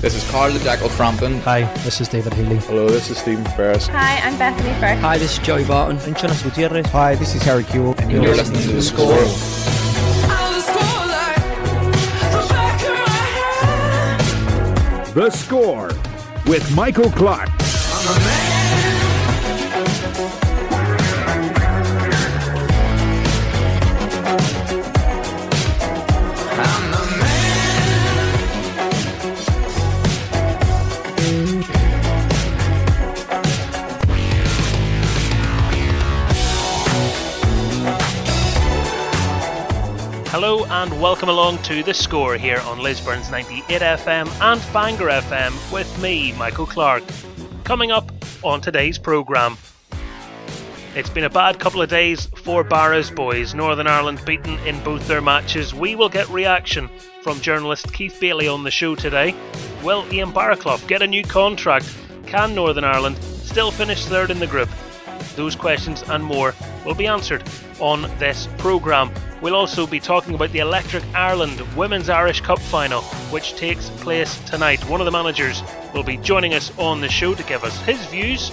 This is Carl the Jackal Frampton. Hi, this is David Healy. Hello, this is Stephen Ferris. Hi, I'm Bethany Firth. Hi, this is Joey Barton. I'm Jonas Gutierrez. Hi, this is Harry Kewell. And you're, you're listening, listening to The Score. The Score with Michael Clark. Hello and welcome along to The Score here on Lisburn's 98 FM and Bangor FM with me, Michael Clark. Coming up on today's programme. It's been a bad couple of days for Barra's boys. Northern Ireland beaten in both their matches. We will get reaction from journalist Keith Bailie on the show today. Will Ian Baraclough get a new contract? Can Northern Ireland still finish third in the group? Those questions and more will be answered on this programme. We'll also be talking about the Electric Ireland Women's Irish Cup final, which takes place tonight. One of the managers will be joining us on the show to give us his views,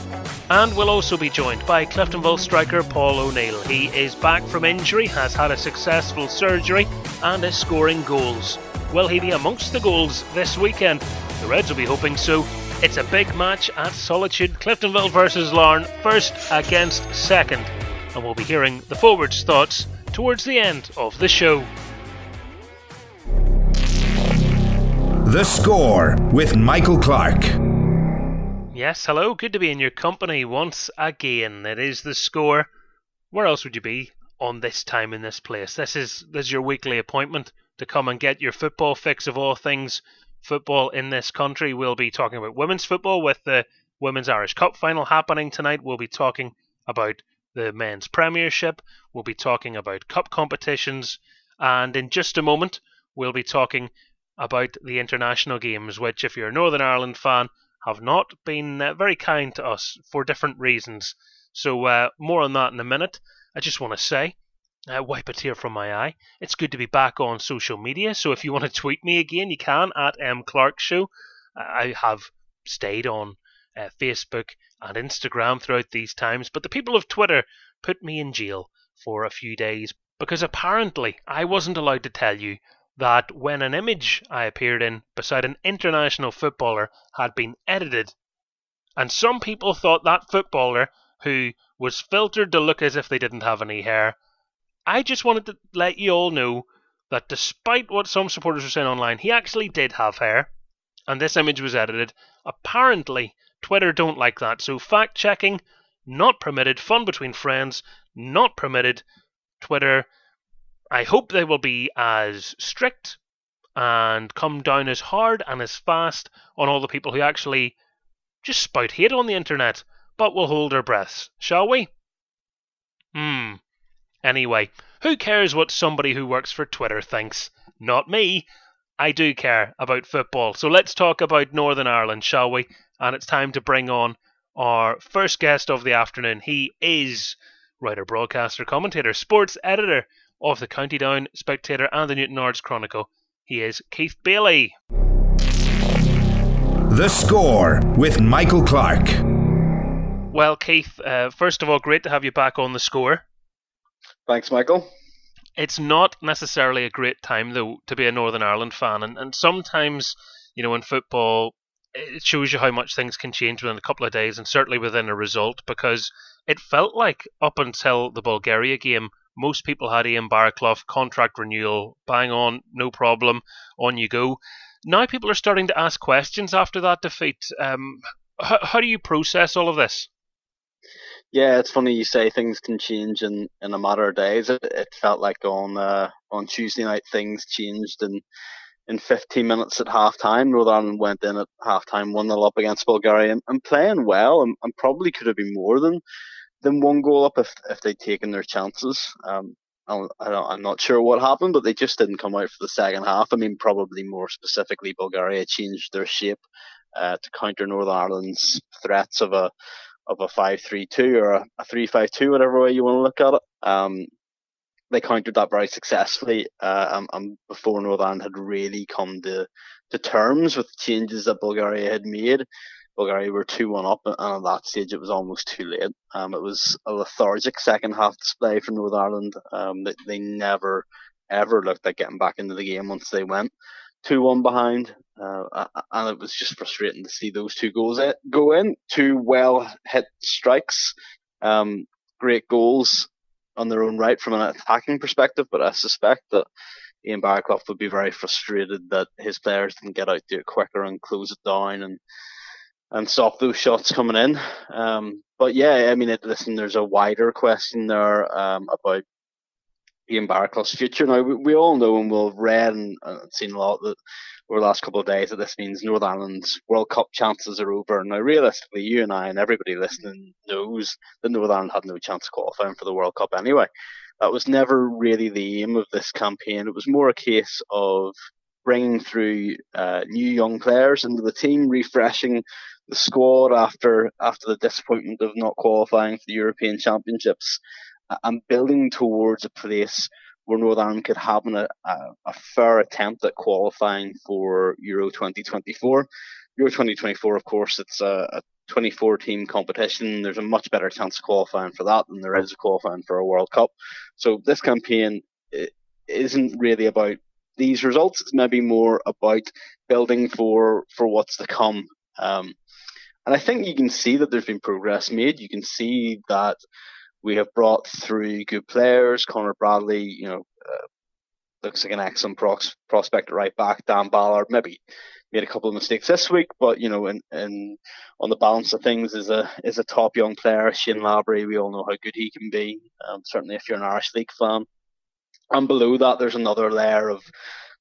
and we'll also be joined by Cliftonville striker Paul O'Neill. He is back from injury, has had a successful surgery, and is scoring goals. Will he be amongst the goals this weekend? The Reds will be hoping so. It's a big match at Solitude, Cliftonville versus Larne, first against second, and we'll be hearing the forwards' thoughts towards the end of the show. The Score with Michael Clark. Yes, hello, good to be in your company once again. It is The Score. Where else would you be on this time in this place? This is this is your weekly appointment to come and get your football fix of all things football in this country. We'll be talking about women's football with the Women's Irish Cup final happening tonight. We'll be talking about the men's premiership. We'll be talking about cup competitions, and in just a moment, we'll be talking about the international games, which, if you're a Northern Ireland fan, have not been uh, very kind to us for different reasons. So, uh, more on that in a minute. I just want to say, uh, wipe a tear from my eye. It's good to be back on social media. So, if you want to tweet me again, you can at M Clark Show. I have stayed on uh, Facebook and Instagram throughout these times, but the people of Twitter put me in jail for a few days because apparently I wasn't allowed to tell you that when an image I appeared in beside an international footballer had been edited, and some people thought that footballer who was filtered to look as if they didn't have any hair, I just wanted to let you all know that despite what some supporters were saying online, he actually did have hair, and this image was edited. Apparently, Twitter don't like that, so fact checking not permitted. Fun between friends not permitted. Twitter I hope they will be as strict and come down as hard and as fast on all the people who actually just spout hate on the internet, but we'll hold our breaths, shall we? Hmm. Anyway, who cares what somebody who works for Twitter thinks? Not me. I do care about football. So let's talk about Northern Ireland, shall we? And it's time to bring on our first guest of the afternoon. He is writer, broadcaster, commentator, sports editor of the County Down Spectator and the Newton Newtownards Chronicle. He is Keith Bailie. The Score with Michael Clark. Well, Keith, uh, first of all, great to have you back on the score. Thanks, Michael. It's not necessarily a great time, though, to be a Northern Ireland fan, and, and sometimes, you know, in football, it shows you how much things can change within a couple of days, and certainly within a result, because it felt like up until the Bulgaria game, most people had Ian Baraclough contract renewal, bang on, no problem, on you go. Now people are starting to ask questions after that defeat. Um, how, how do you process all of this? Yeah, it's funny you say things can change in, in a matter of days. It, it felt like on uh, on Tuesday night things changed in in 15 minutes at half time. Northern Ireland went in at half time, 1 0 up against Bulgaria and, and playing well and, and, probably could have been more than than one goal up if if they'd taken their chances. Um, I am not sure what happened, but they just didn't come out for the second half. I mean, probably more specifically, Bulgaria changed their shape uh, to counter Northern Ireland's threats of a of a five three two or a, a three five two, whatever way you want to look at it. Um, they countered that very successfully, uh, and, and, before Northern had really come to to terms with the changes that Bulgaria had made. Bulgaria were 2 1 up, and at that stage it was almost too late. Um, it was a lethargic second half display for Northern Ireland. Um, they, they never, ever looked at getting back into the game once they went 2 1 behind. Uh, and it was just frustrating to see those two goals go in. Two well hit strikes, um, great goals on their own right from an attacking perspective, but I suspect that Ian Baraclough would be very frustrated that his players didn't get out there quicker and close it down and and stop those shots coming in. Um, but yeah, I mean, it, listen, there's a wider question there um, about Ian Baraclough's future. Now, we, we, all know and we've read and uh, seen a lot that over the last couple of days that this means Northern Ireland's World Cup chances are over. And now, realistically, you and I and everybody listening knows that Northern Ireland had no chance of qualifying for the World Cup anyway. That was never really the aim of this campaign. It was more a case of bringing through uh, new young players into the team, refreshing the squad after after the disappointment of not qualifying for the European Championships, and building towards a place where Northern Ireland could have an, a, a fair attempt at qualifying for Euro 2024. Euro 2024, of course, it's a, a 24 team competition. There's a much better chance of qualifying for that than there is of qualifying for a World Cup. So this campaign isn't really about these results. It's maybe more about building for for what's to come. Um, and I think you can see that there's been progress made. You can see that we have brought through good players. Conor Bradley, you know, uh, looks like an excellent prospect right back. Dan Ballard maybe made a couple of mistakes this week, but you know, in on the balance of things, is a is a top young player. Shane Lavery, we all know how good he can be. Um, certainly, if you're an Irish League fan. And below that, there's another layer of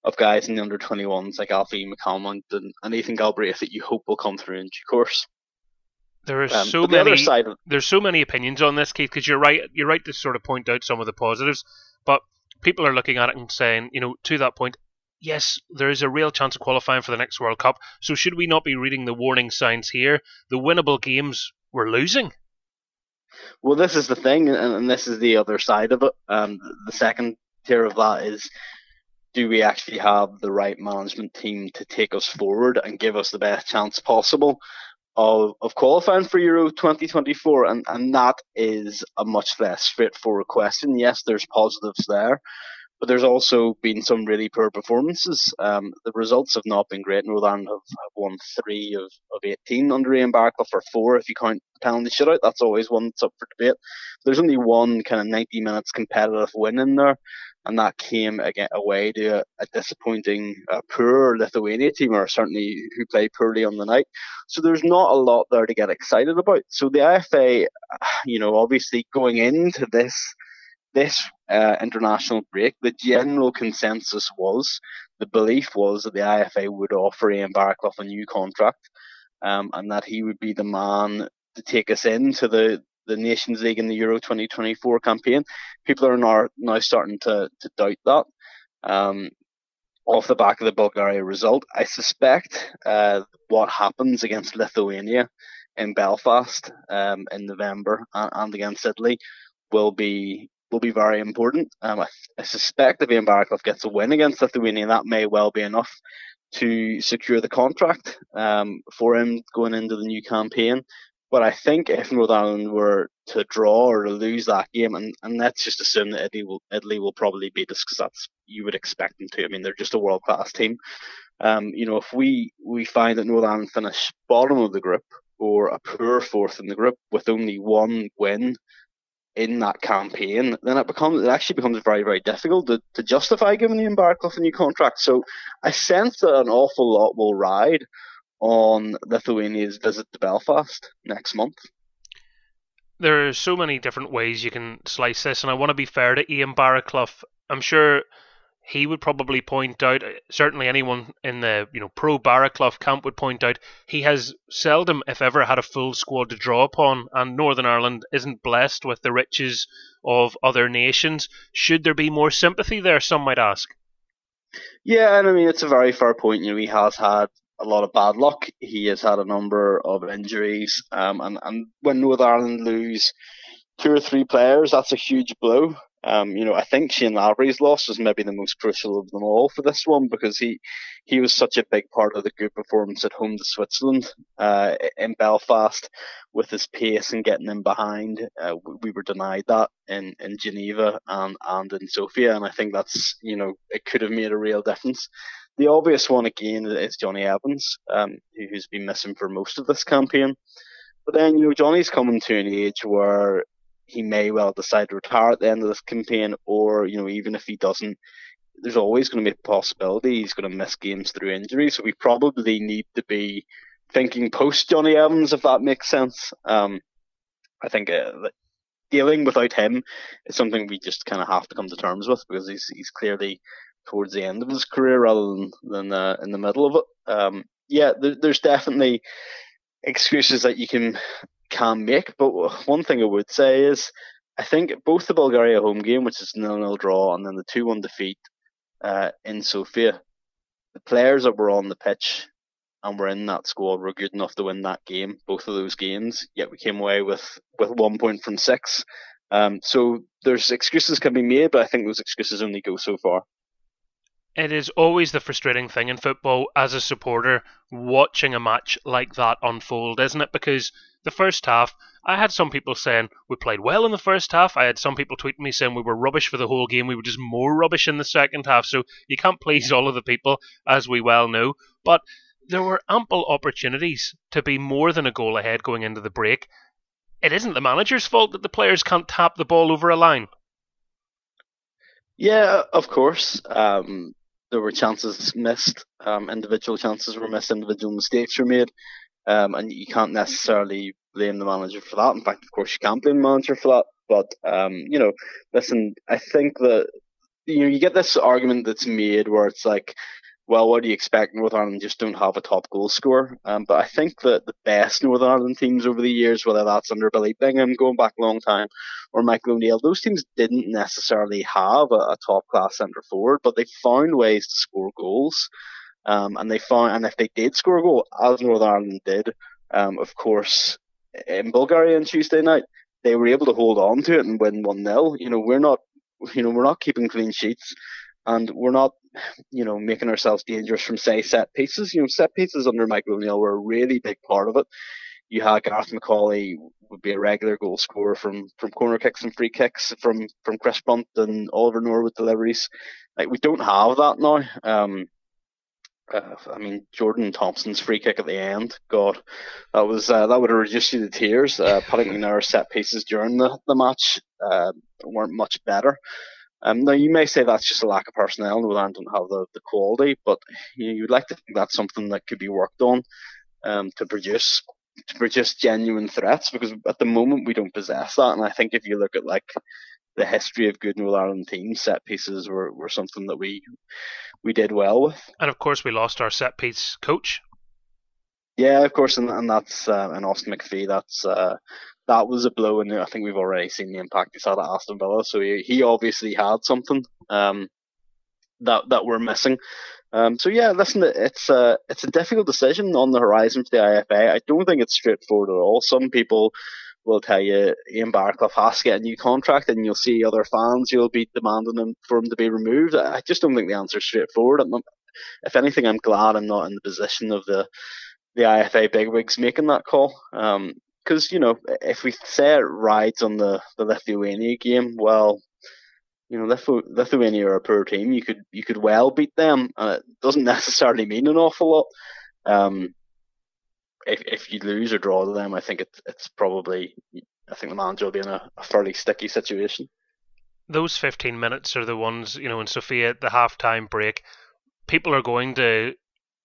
of guys in the under 21s like Alfie McCalmont and, and Ethan Galbraith that you hope will come through in due course. There are um, so many. The there's so many opinions on this, Keith. Because you're right. You're right to sort of point out some of the positives, but people are looking at it and saying, you know, to that point, yes, there is a real chance of qualifying for the next World Cup. So should we not be reading the warning signs here? The winnable games we're losing. Well, this is the thing, and this is the other side of it. Um, the second tier of that is do we actually have the right management team to take us forward and give us the best chance possible of, of qualifying for Euro 2024? And, and that is a much less straightforward question. Yes, there's positives there, but there's also been some really poor performances. Um, the results have not been great. Northern have, have won three of, of 18 under Ian Baraclough, or four if you count the penalty shootout. That's always one that's up for debate. There's only one kind of 90 minutes competitive win in there and that came again away to a, a disappointing, uh, poor Lithuania team, or certainly who played poorly on the night. So there's not a lot there to get excited about. So the IFA, you know, obviously going into this this uh, international break, the general consensus was, the belief was that the IFA would offer Ian Baraclough a new contract, um, and that he would be the man to take us into the the Nations League and the Euro 2024 campaign. People are now, now starting to, to doubt that. Um, off the back of the Bulgaria result, I suspect uh, what happens against Lithuania in Belfast um, in November and, and, against Italy will be will be very important. Um, I, I, suspect if Ian Baraclough gets a win against Lithuania, that may well be enough to secure the contract um, for him going into the new campaign. But I think if Northern Ireland were to draw or to lose that game, and, and let's just assume that Italy will, Italy will probably beat us because that's you would expect them to. I mean, they're just a world class team. Um, you know, if we we find that Northern Ireland finish bottom of the group or a poor fourth in the group with only one win in that campaign, then it becomes it actually becomes very very difficult to, to justify giving Ian Baraclough a new contract. So I sense that an awful lot will ride on Lithuania's visit to Belfast next month. There are so many different ways you can slice this, and I want to be fair to Ian Baraclough. I'm sure he would probably point out, uh, certainly anyone in the you know pro Baraclough camp would point out, he has seldom, if ever, had a full squad to draw upon, and Northern Ireland isn't blessed with the riches of other nations. Should there be more sympathy there? Some might ask. Yeah, and I mean it's a very fair point. You know, he has had a lot of bad luck. He has had a number of injuries, um, and and when Northern Ireland lose two or three players, that's a huge blow. Um, you know, I think Shane Lavery's loss was maybe the most crucial of them all for this one because he he was such a big part of the good performance at home to Switzerland uh, in Belfast with his pace and getting in behind. Uh, we were denied that in, in Geneva and, and in Sofia, and I think that's you know it could have made a real difference. The obvious one again is Jonny Evans, um, who's been missing for most of this campaign. But then, you know, Jonny's coming to an age where he may well decide to retire at the end of this campaign, or, you know, even if he doesn't, there's always going to be a possibility he's going to miss games through injury. So we probably need to be thinking post Jonny Evans, if that makes sense. Um, I think uh, dealing without him is something we just kind of have to come to terms with because he's he's clearly towards the end of his career rather than, than uh, in the middle of it. Um, yeah, there, there's definitely excuses that you can can make, but one thing I would say is I think both the Bulgaria home game, which is nil nil draw, and then the two one defeat uh, in Sofia, the players that were on the pitch and were in that squad were good enough to win that game, both of those games. Yet we came away with with one point from six. Um, so there's excuses can be made, but I think those excuses only go so far it is always the frustrating thing in football as a supporter watching a match like that unfold, isn't it? Because the first half, I had some people saying we played well in the first half. I had some people tweeting me saying we were rubbish for the whole game. We were just more rubbish in the second half. So you can't please all of the people, as we well know. But there were ample opportunities to be more than a goal ahead going into the break. It isn't the manager's fault that the players can't tap the ball over a line. Yeah, of course. Um, there were chances missed, um, individual chances were missed, individual mistakes were made, um, and you can't necessarily blame the manager for that. In fact, of course, you can't blame the manager for that. But um, you know, listen, I think that you know you get this argument that's made where it's like well, what do you expect? Northern Ireland just don't have a top goal scorer. Um, but I think that the best Northern Ireland teams over the years, whether that's under Billy Bingham going back a long time or Michael O'Neill, those teams didn't necessarily have a, a top class centre forward, but they found ways to score goals. Um, and they found, and if they did score a goal, as Northern Ireland did, um, of course, in Bulgaria on Tuesday night, they were able to hold on to it and win 1 0. You know, we're not, you know, we're not keeping clean sheets and we're not you know, making ourselves dangerous from say set pieces. You know, set pieces under Michael O'Neill were a really big part of it. You had Gareth McAuley would be a regular goal scorer from from corner kicks and free kicks from from Chris Brunt and Oliver Norwood deliveries. Like we don't have that now. Um, uh, I mean, Jordan Thompson's free kick at the end, God, that was uh, that would have reduced you to tears. Uh, Paddy McNair's set pieces during the the match uh, weren't much better. Um, now you may say that's just a lack of personnel. Northern don't have the, the quality, but you you'd like to think that's something that could be worked on um, to produce to produce genuine threats because at the moment we don't possess that. And I think if you look at like the history of good Northern Ireland teams, set pieces were, were something that we we did well with. And of course, we lost our set piece coach. Yeah, of course, and, and that's uh, and Austin McPhee. That's uh, that was a blow, and I think we've already seen the impact he's had at Aston Villa. So he, he obviously had something um, that that we're missing. Um, so yeah, listen, it's a it's a difficult decision on the horizon for the IFA. I don't think it's straightforward at all. Some people will tell you Ian Baraclough has to get a new contract, and you'll see other fans you'll be demanding him for him to be removed. I just don't think the answer is straightforward. If anything, I'm glad I'm not in the position of the the IFA bigwigs making that call. Um, because you know if we say it rides on the the Lithuania game, well, you know Lithuania are a poor team. You could you could well beat them, and it doesn't necessarily mean an awful lot. Um, if if you lose or draw to them, I think it's it's probably I think the manager will be in a, a fairly sticky situation. Those 15 minutes are the ones, you know, in Sofia, the halftime break, people are going to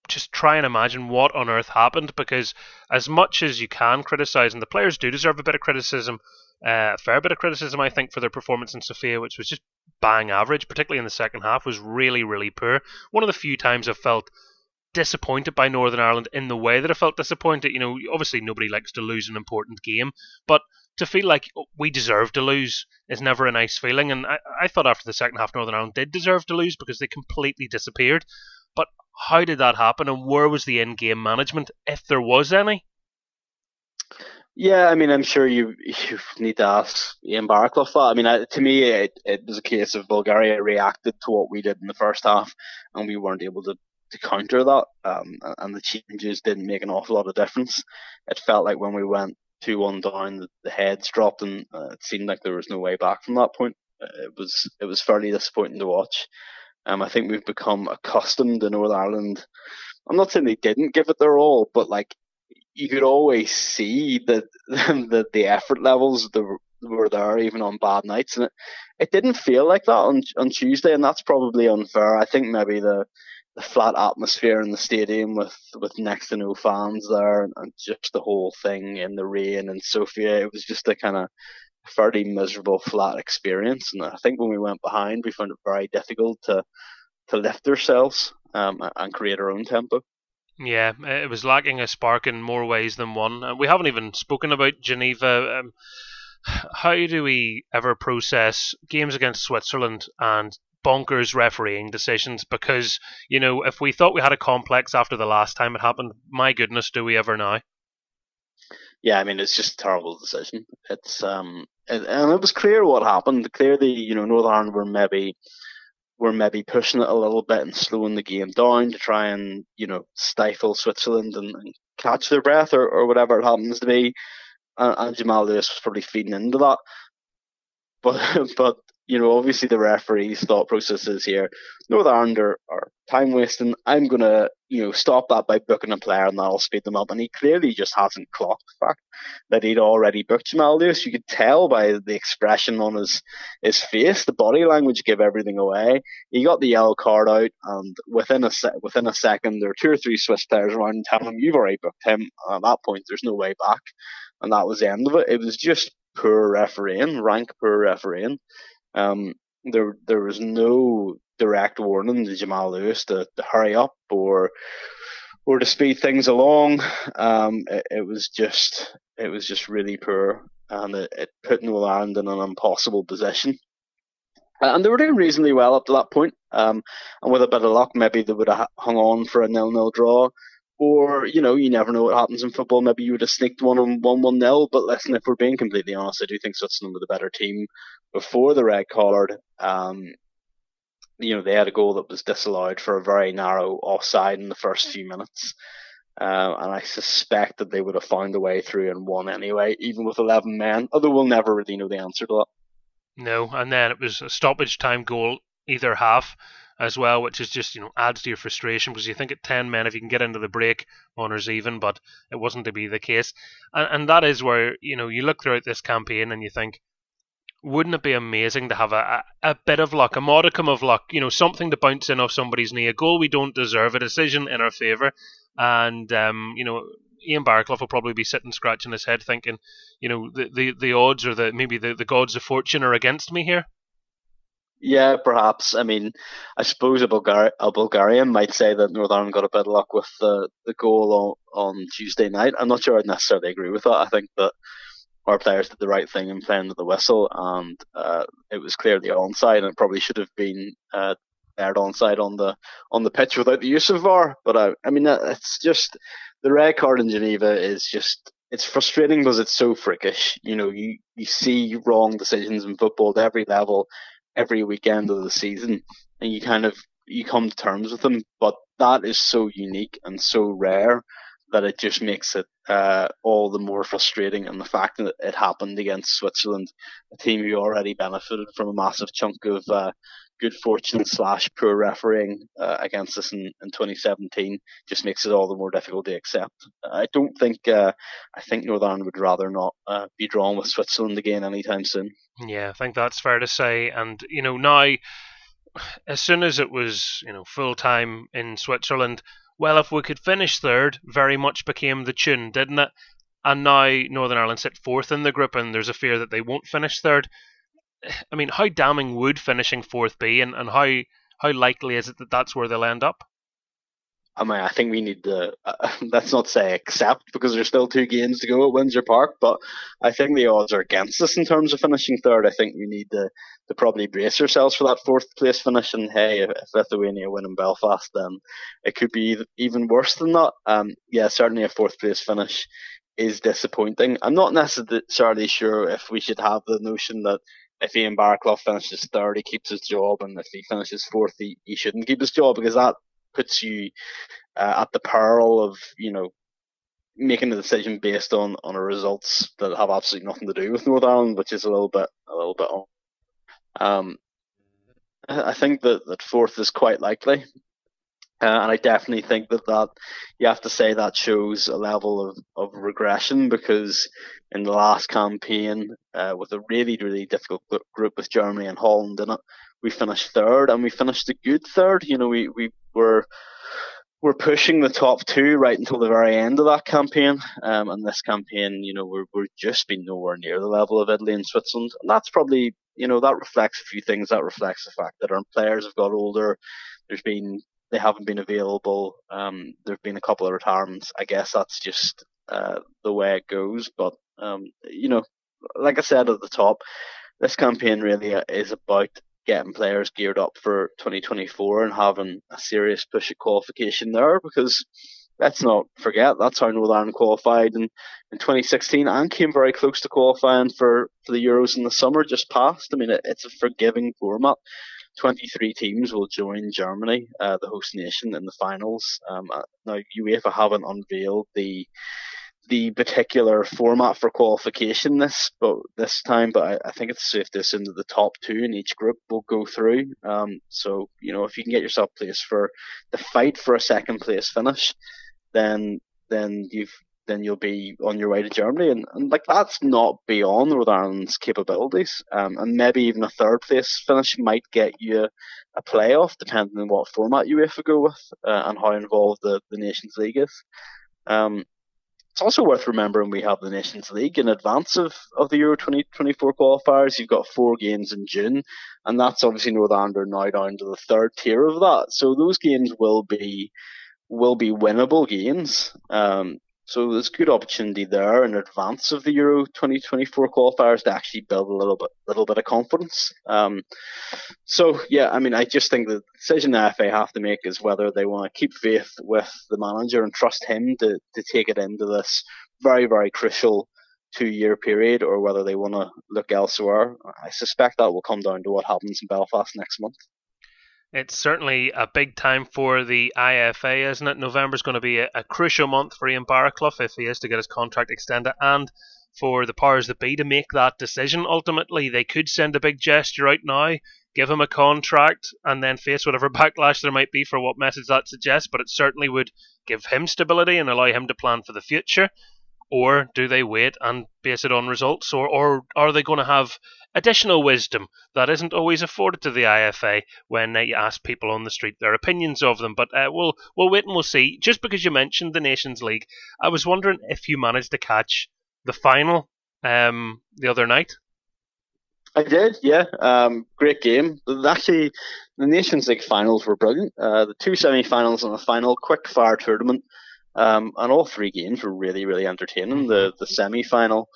just try and imagine what on earth happened because as much as you can criticize, and the players do deserve a bit of criticism, uh, a fair bit of criticism, I think, for their performance in Sofia, which was just bang average, particularly in the second half, was really, really poor. One of the few times I've felt disappointed by Northern Ireland in the way that I felt disappointed. You know, obviously nobody likes to lose an important game, but to feel like we deserve to lose is never a nice feeling. And I, I thought after the second half, Northern Ireland did deserve to lose because they completely disappeared. How did that happen, and where was the in-game management, if there was any? Yeah, I mean, I'm sure you you need to ask Ian Baraclough that. I mean, I, to me, it, it was a case of Bulgaria reacted to what we did in the first half, and we weren't able to, to counter that. Um, and the changes didn't make an awful lot of difference. It felt like when we went two one down, the, the heads dropped, and uh, it seemed like there was no way back from that point. Uh, it was it was fairly disappointing to watch. Um, I think we've become accustomed in Northern Ireland. I'm not saying they didn't give it their all, but like you could always see that the effort levels were there even on bad nights, and it, it didn't feel like that on on Tuesday, and that's probably unfair. I think maybe the the flat atmosphere in the stadium with with next to no fans there, and, and just the whole thing in the rain and Sofia, it was just a kind of fairly miserable flat experience. And I think when we went behind, we found it very difficult to to lift ourselves um, and create our own tempo. Yeah, it was lacking a spark in more ways than one. Uh, we haven't even spoken about Geneva. Um, how do we ever process games against Switzerland and bonkers refereeing decisions? Because, you know, if we thought we had a complex after the last time it happened, my goodness, do we ever now? Yeah, I mean, it's just a terrible decision. It's, um, and it was clear what happened. Clearly, you know, Northern Ireland were maybe were maybe pushing it a little bit and slowing the game down to try and you know stifle Switzerland and, and catch their breath or, or whatever it happens to be. And, and Jamal Lewis was probably feeding into that. But but you know, obviously the referee's thought processes here. Northern Ireland are, are time wasting. I'm gonna, you know, stop that by booking a player and that'll speed them up. And he clearly just hasn't clocked the fact that he'd already booked Jamal Lewis. You could tell by the expression on his his face, the body language gave everything away. He got the yellow card out, and within a se- within a second, there were two or three Swiss players around telling him, "You've already booked him." And at that point, there's no way back, and that was the end of it. It was just poor refereeing, rank poor refereeing. Um, there there was no direct warning to Jamal Lewis to, to hurry up or or to speed things along. Um, it, it, was just it was just really poor, and it, it put Ireland in an impossible position. And they were doing reasonably well up to that point. Um, and with a bit of luck, maybe they would have hung on for a nil-nil draw. Or, you know, you never know what happens in football. Maybe you would have sneaked one on one one nil. But listen, if we're being completely honest, I do think Switzerland were the better team before the red card, Um, you know, they had a goal that was disallowed for a very narrow offside in the first few minutes. Uh, and I suspect that they would have found a way through and won anyway, even with 11 men, although we'll never really know the answer to that. No, and then it was a stoppage time goal either half as well, which is just you know adds to your frustration because you think at ten men if you can get into the break, honours even, but it wasn't to be the case, and, and that is where you know you look throughout this campaign and you think, wouldn't it be amazing to have a, a, a bit of luck, a modicum of luck, you know, something to bounce in off somebody's knee, a goal we don't deserve, a decision in our favour, and um, you know Ian Baraclough will probably be sitting scratching his head thinking, you know, the, the, the odds or the maybe the, the gods of fortune are against me here. Yeah, perhaps. I mean, I suppose a, Bulgari- a Bulgarian might say that Northern Ireland got a bit of luck with the, the goal on, on Tuesday night. I'm not sure I'd necessarily agree with that. I think that our players did the right thing in playing with the whistle, and uh, it was clearly onside, and it probably should have been uh, onside on the on the pitch without the use of VAR. But I, I mean, it's just the red card in Geneva is just it's frustrating because it's so freakish. You know, you you see wrong decisions in football at every level every weekend of the season, and you kind of you come to terms with them. But that is so unique and so rare that it just makes it uh, all the more frustrating. And the fact that it happened against Switzerland, a team who already benefited from a massive chunk of uh, good fortune slash poor refereeing uh, against us in, in 2017, just makes it all the more difficult to accept. I don't think uh, I think Northern Ireland would rather not uh, be drawn with Switzerland again anytime soon. Yeah, I think that's fair to say. And you know now, as soon as it was you know full time in Switzerland, well, if we could finish third, very much became the tune, didn't it? And now Northern Ireland sit fourth in the group, and there's a fear that they won't finish third. I mean, how damning would finishing fourth be, and, and how how likely is it that that's where they'll end up? I mean, I think we need to, uh, let's not say accept because there's still two games to go at Windsor Park, but I think the odds are against us in terms of finishing third. I think we need to, to probably brace ourselves for that fourth place finish. And hey, if, if Lithuania win in Belfast, then it could be even worse than that. Um, yeah, certainly a fourth place finish is disappointing. I'm not necessarily sure if we should have the notion that if Ian Baraclough finishes third, he keeps his job, and if he finishes fourth, he, he shouldn't keep his job because that puts you uh, at the peril of you know making a decision based on on results that have absolutely nothing to do with North Ireland, which is a little bit a little bit. Um, I think that, that fourth is quite likely. Uh, and I definitely think that, that you have to say that shows a level of, of regression because in the last campaign, uh, with a really, really difficult group with Germany and Holland in it, we finished third and we finished a good third. You know, we, we were we're pushing the top two right until the very end of that campaign. Um, and this campaign, you know, we're, we're just been nowhere near the level of Italy and Switzerland. And that's probably, you know, that reflects a few things. That reflects the fact that our players have got older. There's been they haven't been available. Um, there've been a couple of retirements. I guess that's just uh, the way it goes. But um, you know, like I said at the top, this campaign really is about getting players geared up for 2024 and having a serious push at qualification there because let's not forget that's how Northern Ireland qualified in, in 2016 and came very close to qualifying for, for the Euros in the summer just past. I mean, it, it's a forgiving format. 23 teams will join Germany, uh, the host nation, in the finals. Um, uh, now, UEFA haven't unveiled the the particular format for qualification this but this time, but I, I, think it's safe to assume that the top two in each group will go through. Um, so you know if you can get yourself placed for the fight for a second place finish, then then you've then you'll be on your way to Germany, and, and like that's not beyond Northern Ireland's capabilities. Um, and maybe even a third place finish might get you a playoff, depending on what format you UEFA go with uh, and how involved the, the Nations League is. Um, it's also worth remembering we have the Nations League in advance of, of the Euro 2024 qualifiers. You've got four games in June, and that's obviously Northern Ireland are now down to the third tier of that. So those games will be will be winnable games. Um, so there's good opportunity there in advance of the Euro 2024 qualifiers to actually build a little bit, little bit of confidence. Um, so yeah, I mean, I just think the decision the FA have to make is whether they want to keep faith with the manager and trust him to, to take it into this very, very crucial two year period or whether they want to look elsewhere. I suspect that will come down to what happens in Belfast next month. It's certainly a big time for the IFA, isn't it? November is going to be a, a, crucial month for Ian Baraclough if he is to get his contract extended, and for the powers that be to make that decision. Ultimately, they could send a big gesture out now, give him a contract, and then face whatever backlash there might be for what message that suggests. But it certainly would give him stability and allow him to plan for the future. Or do they wait and base it on results? Or, or are they going to have additional wisdom that isn't always afforded to the IFA when uh, you ask people on the street their opinions of them? But uh, we'll, we'll wait and we'll see. Just because you mentioned the Nations League, I was wondering if you managed to catch the final um, the other night. I did, yeah. Um, great game. Actually, the Nations League finals were brilliant. Uh, the two semi-finals and a final, quick fire tournament. Um, and all three games were really, really entertaining. The the semi final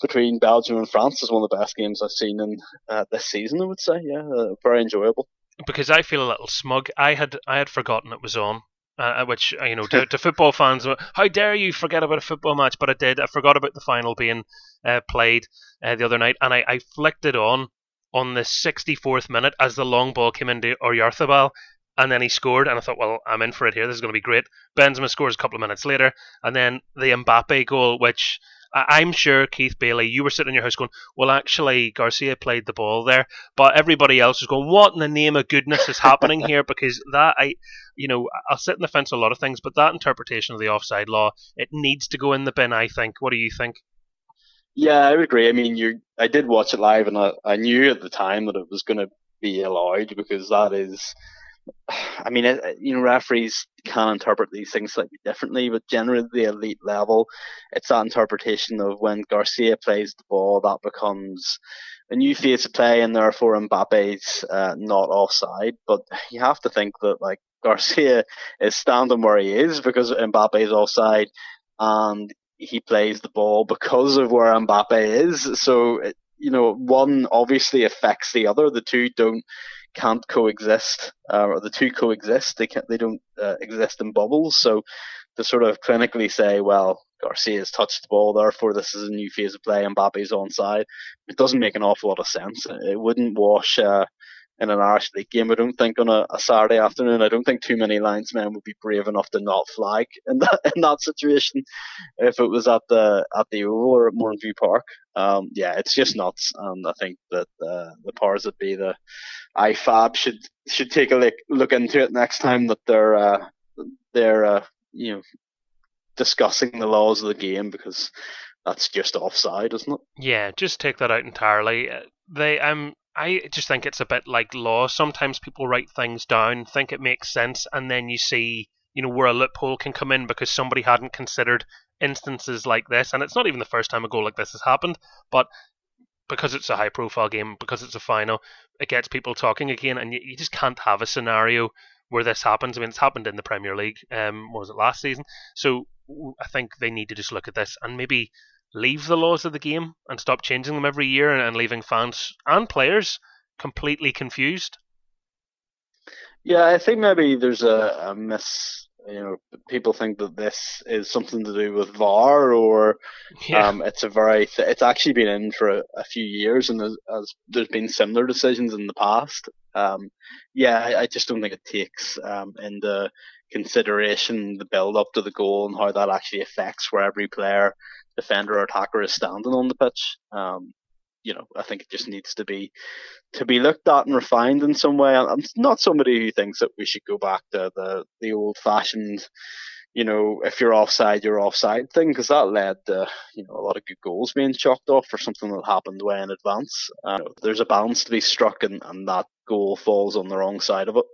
between Belgium and France is one of the best games I've seen in uh, this season. I would say, yeah, uh, very enjoyable. Because I feel a little smug. I had I had forgotten it was on. Uh, which uh, you know, to, to, football fans, uh, how dare you forget about a football match? But I did. I forgot about the final being uh, played the other night, and I, I flicked it on on the 64th minute as the long ball came into Oyarzabal, and then he scored, and I thought, well, I'm in for it here. This is going to be great. Benzema scores a couple of minutes later, and then the Mbappe goal, which I'm sure Keith Bailie, you were sitting in your house going, well, actually, Garcia played the ball there, but everybody else was going, what in the name of goodness is happening here? Because that I, you know, I'll sit in the fence a lot of things, but that interpretation of the offside law, it needs to go in the bin. I think. What do you think? Yeah, I agree. I mean, you, I did watch it live, and I, I knew at the time that it was going to be allowed because that is I mean, you know, referees can interpret these things slightly differently, but generally the elite level, it's that interpretation of when Garcia plays the ball, that becomes a new phase of play, and therefore Mbappe's uh, not offside. But you have to think that like Garcia is standing where he is because Mbappe's offside, and he plays the ball because of where Mbappe is. So you know, one obviously affects the other. The two don't can't coexist, uh, or the two coexist. They can't, they don't uh, exist in bubbles. So to sort of clinically say, well, Garcia's touched the ball, therefore this is a new phase of play and Mbappe's onside. It doesn't make an awful lot of sense. It wouldn't wash uh, in an Irish League game. I don't think on a, a, Saturday afternoon. I don't think too many linesmen would be brave enough to not flag in that in that situation if it was at the at the Oval or at Mourneview Park. Um, yeah, it's just nuts, and I think that uh, the powers that be, the IFAB, should should take a look look into it next time that they're uh, they're uh, you know discussing the laws of the game because that's just offside, isn't it? Yeah, just take that out entirely. Uh, they, I'm I just think it's a bit like law. Sometimes people write things down, think it makes sense, and then you see, you know, where a loophole can come in because somebody hadn't considered instances like this. And it's not even the first time a goal like this has happened, but because it's a high profile game, because it's a final, it gets people talking again, and you, you just can't have a scenario where this happens. I mean, it's happened in the Premier League. Um, was it last season? So I think they need to just look at this and maybe leave the laws of the game and stop changing them every year and, and leaving fans and players completely confused? Yeah, I think maybe there's a, a miss. You know, people think that this is something to do with VAR, or yeah. um, it's a very. Th- it's actually been in for a, a few years, and there's, as there's been similar decisions in the past. Um, yeah, I, I, just don't think it takes um, into consideration the build up to the goal and how that actually affects where every player defender or attacker is standing on the pitch. Um, you know, I think it just needs to be to be looked at and refined in some way. I'm not somebody who thinks that we should go back to the the old fashioned, you know, if you're offside, you're offside thing, because that led to you know a lot of good goals being chalked off for something that happened way in advance. Uh, there's a balance to be struck, and, and that goal falls on the wrong side of it.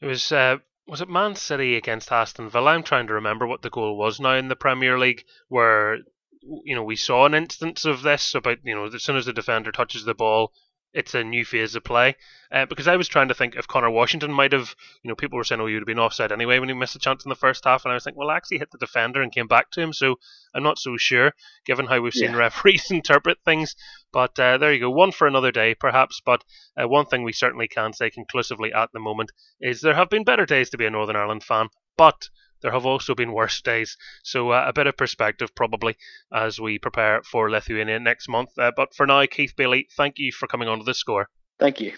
It was uh, was it Man City against Aston Villa? I'm trying to remember what the goal was now in the Premier League, where you know, we saw an instance of this about, you know, as soon as the defender touches the ball, it's a new phase of play. Uh, because I was trying to think if Conor Washington might have, you know, people were saying, oh, you'd have been offside anyway when he missed a chance in the first half. And I was thinking, well, actually hit the defender and came back to him. So I'm not so sure, given how we've seen yeah. referees interpret things. But uh, there you go. One for another day, perhaps. But uh, one thing we certainly can say conclusively at the moment is there have been better days to be a Northern Ireland fan. But there have also been worse days. So uh, a bit of perspective probably as we prepare for Lithuania next month. Uh, but for now, Keith Bailie, thank you for coming on to the score. Thank you.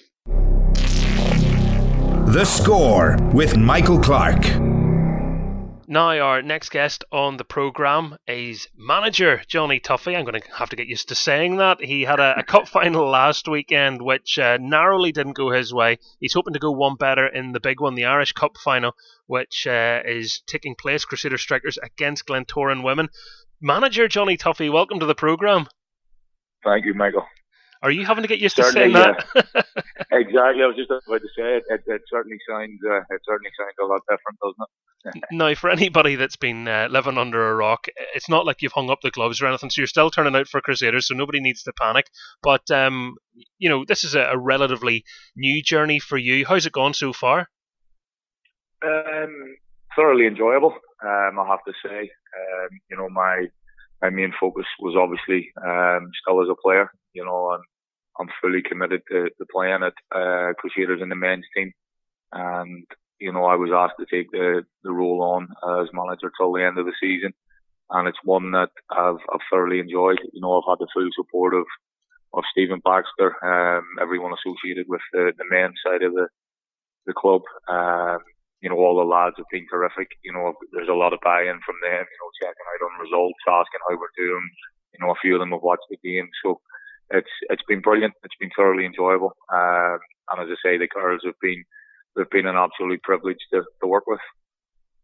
The score with Michael Clark. Now, our next guest on the programme is manager Jonny Tuffey. I'm going to have to get used to saying that. He had a, a cup final last weekend, which uh, narrowly didn't go his way. He's hoping to go one better in the big one, the Irish Cup final, which uh, is taking place, Crusader Strikers against Glentoran Women. Manager Jonny Tuffey, welcome to the programme. Thank you, Michael. Are you having to get used certainly, to saying that? Yeah. exactly. I was just about to say it. It, it certainly sounds. Uh, it certainly sounds a lot different, doesn't it? now, for anybody that's been uh, living under a rock, it's not like you've hung up the gloves or anything. So you're still turning out for Crusaders, so nobody needs to panic. But um, you know, this is a, a relatively new journey for you. How's it gone so far? Um, thoroughly enjoyable. Um, I have to say. Um, you know, my my main focus was obviously um, still as a player. You know, and I'm fully committed to, to playing at uh, Crusaders in the men's team. And, you know, I was asked to take the, the role on as manager till the end of the season. And it's one that I've, I've thoroughly enjoyed. You know, I've had the full support of, of Stephen Baxter, um, everyone associated with the, the men's side of the, the club. Um, you know, all the lads have been terrific. You know, there's a lot of buy-in from them, you know, checking out on results, asking how we're doing. You know, a few of them have watched the game. So, it's it's been brilliant. It's been thoroughly enjoyable. Um, and as I say, the girls have been they've been an absolute privilege to, to work with.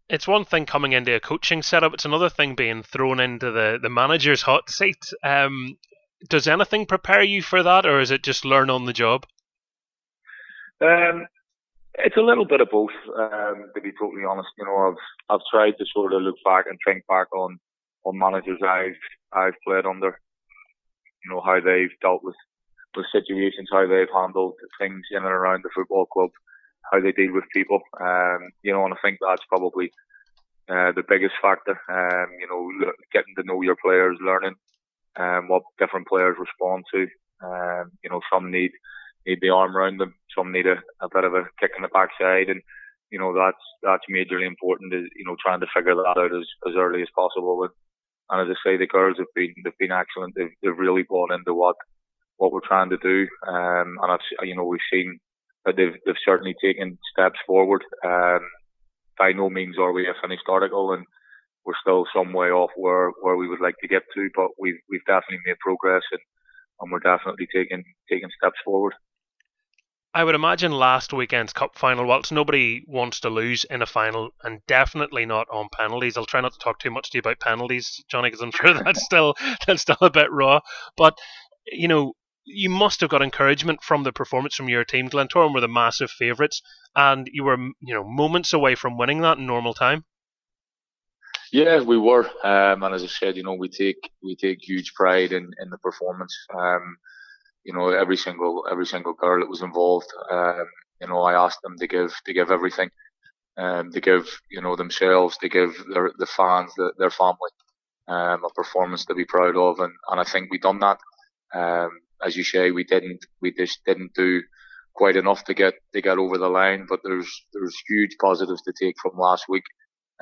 It's one thing coming into a coaching setup. It's another thing being thrown into the, the manager's hot seat. Um, does anything prepare you for that, or is it just learn on the job? Um, it's a little bit of both. Um, to be totally honest, you know, I've I've tried to sort of look back and think back on on managers I've I've played under, you know, how they've dealt with, with situations, how they've handled things in and around the football club, how they deal with people. Um, you know, and I think that's probably uh, the biggest factor. Um, you know, getting to know your players, learning um, what different players respond to. Um, you know, some need need the arm around them, some need a, a bit of a kick in the backside, and you know that's that's majorly important. Is you know trying to figure that out as, as early as possible. And, and as I say, the girls have been they've been excellent. They've they've really bought into what what we're trying to do. Um, and I've you know we've seen they've they've certainly taken steps forward. Um, by no means are we a finished article, and we're still some way off where where we would like to get to. But we've we've definitely made progress, and and we're definitely taking taking steps forward. I would imagine last weekend's cup final, whilst nobody wants to lose in a final, and definitely not on penalties. I'll try not to talk too much to you about penalties, Johnny, because I'm sure that's still that's still a bit raw. But you know, you must have got encouragement from the performance from your team. Glentoran were the massive favourites, and you were you know moments away from winning that in normal time. Yeah, we were, um, and as I said, you know, we take we take huge pride in, in the performance. Um, you know, every single every single girl that was involved, um, you know, I asked them to give to give everything, um, to give you know themselves, to give their the fans, the, their family, um, a performance to be proud of, and, and I think we done that. Um, as you say, we didn't we just didn't do quite enough to get to get over the line, but there's there's huge positives to take from last week.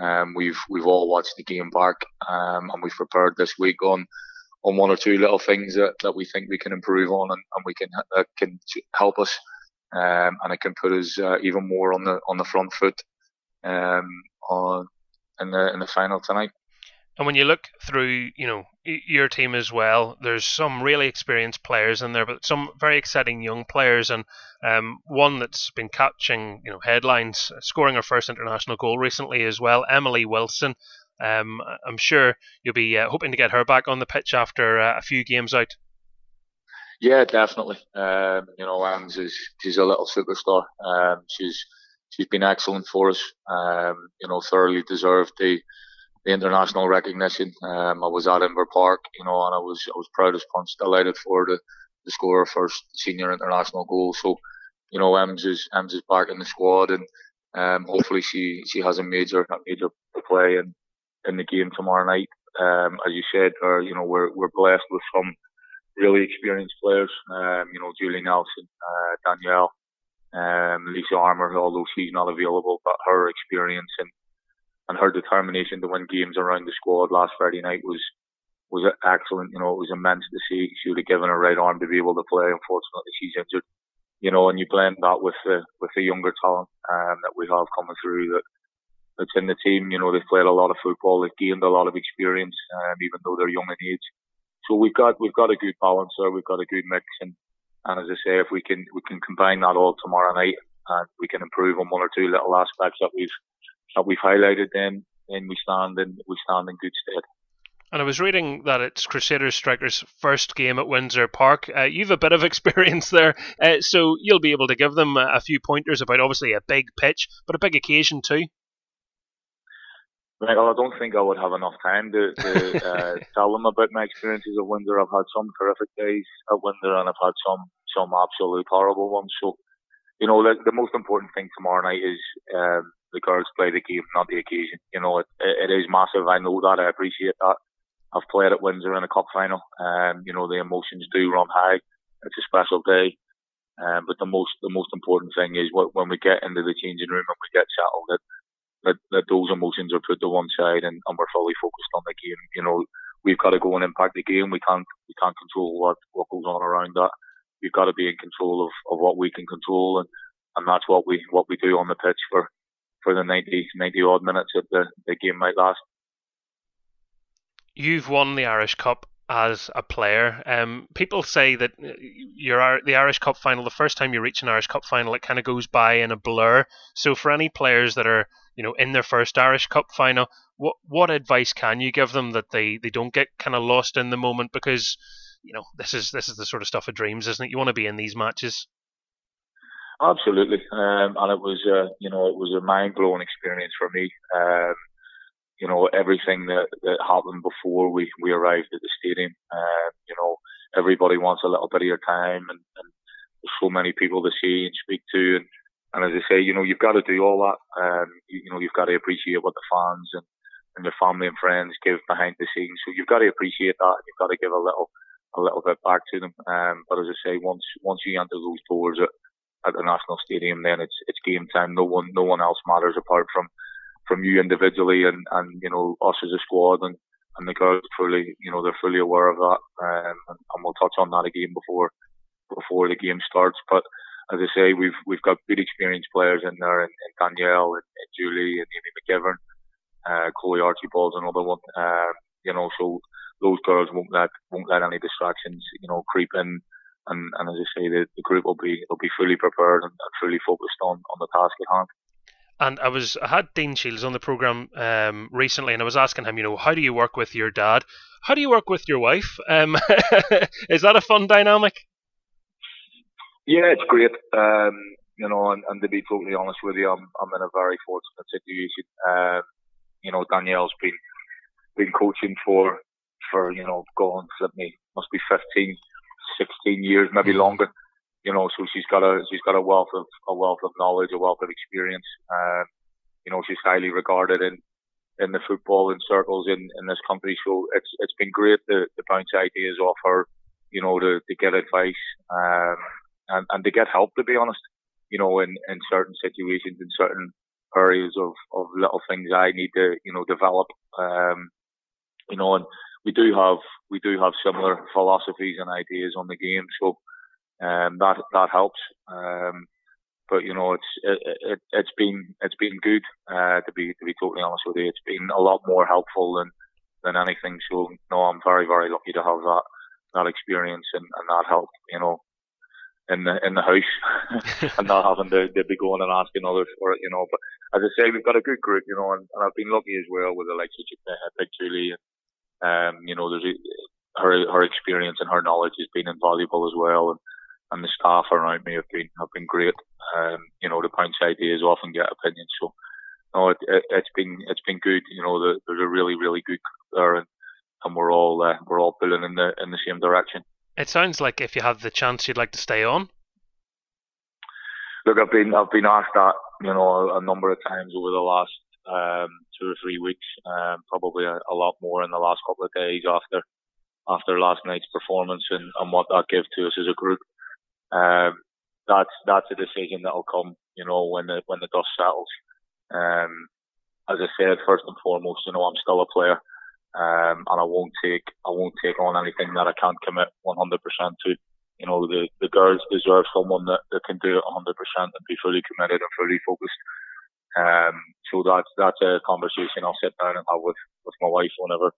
Um, we've we've all watched the game back, um, and we've prepared this week on on one or two little things that, that we think we can improve on and, and we can that can help us um, and it can put us uh, even more on the on the front foot um, on in the in the final tonight. And when you look through, you know, your team as well, there's some really experienced players in there, but some very exciting young players, and um, one that's been catching, you know, headlines, scoring her first international goal recently as well, Emily Wilson. Um, I'm sure you'll be uh, hoping to get her back on the pitch after uh, a few games out. Yeah, definitely. Um, you know, Angs is she's a little superstar. Um, she's she's been excellent for us. Um, you know, thoroughly deserved the the international recognition. Um, I was at Inver Park, you know, and I was I was proud as punch, delighted for the to score her first senior international goal. So, you know, Ems is Ems is back in the squad, and um, hopefully she she has a major major play in in the game tomorrow night. Um, as you said, or you know, we're we're blessed with some really experienced players. Um, you know, Julie Nelson, uh, Danielle, um, Lisa Armour, although she's not available, but her experience and and her determination to win games around the squad last Friday night was was excellent. You know, it was immense to see. She would have given her right arm to be able to play. Unfortunately, she's injured. You know, and you blend that with the with the younger talent um, that we have coming through that that's in the team. You know, they've played a lot of football, they've gained a lot of experience, um, even though they're young in age. So we've got we've got a good balance there. We've got a good mix, and and as I say, if we can we can combine that all tomorrow night, and we can improve on one or two little aspects that we've we've highlighted, them, then we stand in we stand in good stead. And I was reading that it's Crusaders Strikers' first game at Windsor Park. Uh, you've a bit of experience there, uh, so you'll be able to give them a few pointers about obviously a big pitch, but a big occasion too. Well, I don't think I would have enough time to, to uh, tell them about my experiences at Windsor. I've had some terrific days at Windsor, and I've had some some absolute horrible ones. So, you know, the, the most important thing tomorrow night is um, the girls play the game, not the occasion. You know, it, it is massive. I know that. I appreciate that. I've played at Windsor in a cup final. Um, you know, the emotions do run high. It's a special day. Um, but the most the most important thing is when we get into the changing room and we get settled, that that, that those emotions are put to one side and, and we're fully focused on the game. You know, we've got to go and impact the game. We can't we can't control what what goes on around that. We've got to be in control of, of what we can control, and, and that's what we what we do on the pitch for for the 90, 90 odd minutes that the, the game might last. You've won the Irish Cup as a player. Um, people say that your the Irish Cup final, the first time you reach an Irish Cup final, it kind of goes by in a blur. So for any players that are you know in their first Irish Cup final, what what advice can you give them that they, they don't get kind of lost in the moment because you know this is this is the sort of stuff of dreams, isn't it? You want to be in these matches. Absolutely, um, and it was uh, you know it was a mind blowing experience for me. Um, you know everything that, that happened before we, we arrived at the stadium. Um, you know everybody wants a little bit of your time, and, and there's so many people to see and speak to, and and as I say, you know, you've got to do all that. Um, you, you know, you've got to appreciate what the fans and, and your family and friends give behind the scenes. So you've got to appreciate that. And you've got to give a little, a little bit back to them. Um, but as I say, once, once you enter those doors at, at the national stadium, then it's it's game time. No one no one else matters apart from from you individually and and you know us as a squad and and the girls fully you know they're fully aware of that. Um, and, and we'll touch on that again before before the game starts. But as I say, we've we've got good experienced players in there, and, and Danielle and, and Julie and Amy McGivern, uh, Chloe Archibald's another one. Uh, you know, so those girls won't let won't let any distractions, you know, creep in. And, and as I say, the, the group will be will be fully prepared and, and fully focused on, on the task at hand. And I was I had Dean Shiels on the program um, recently, and I was asking him, you know, how do you work with your dad? How do you work with your wife? Um, is that a fun dynamic? Yeah, it's great. Um, you know, and, and to be totally honest with you, I'm I'm in a very fortunate situation. Um, you know, Danielle's been been coaching for for you know, going flip me must be 15, 16 years, maybe mm. longer. You know, so she's got a she's got a wealth of a wealth of knowledge, a wealth of experience. Um, you know, she's highly regarded in in the football in circles in, in this country. So it's it's been great to, to bounce ideas off her, you know, to, to get advice um, and, and to get help, to be honest, you know, in, in certain situations, in certain areas of, of little things I need to, you know, develop. Um, you know, and we do have we do have similar philosophies and ideas on the game, so um, that that helps. Um, but you know, it's it, it it's been it's been good uh, to be to be totally honest with you. It's been a lot more helpful than than anything. So no, I'm very very lucky to have that that experience and, and that help. You know, in the in the house and not having to, to be going and asking others for it. You know, but as I say, we've got a good group. You know, and, and I've been lucky as well with the likes of uh, Big Julie and um, you know, there's a, her her experience and her knowledge has been invaluable as well, and and the staff around me have been have been great. Um, you know, the bounce ideas often get opinions, so no, it, it, has been it's been good. You know, the, there's a really really good there, and and we're all uh, we're all pulling in the in the same direction. It sounds like if you have the chance, you'd like to stay on. Look, I've been I've been asked that you know a, a number of times over the last um, two or three weeks, um, probably a, a, lot more in the last couple of days after after last night's performance and, and what that gives to us as a group. Um, that's that's a decision that'll come, you know, when the when the dust settles. Um, as I said, first and foremost, you know, I'm still a player, um, and I won't take I won't take on anything that I can't commit 100% to. You know, the the girls deserve someone that, that can do it 100% and be fully committed and fully focused. Um, so that's that's a conversation I'll sit down and have with, with my wife whenever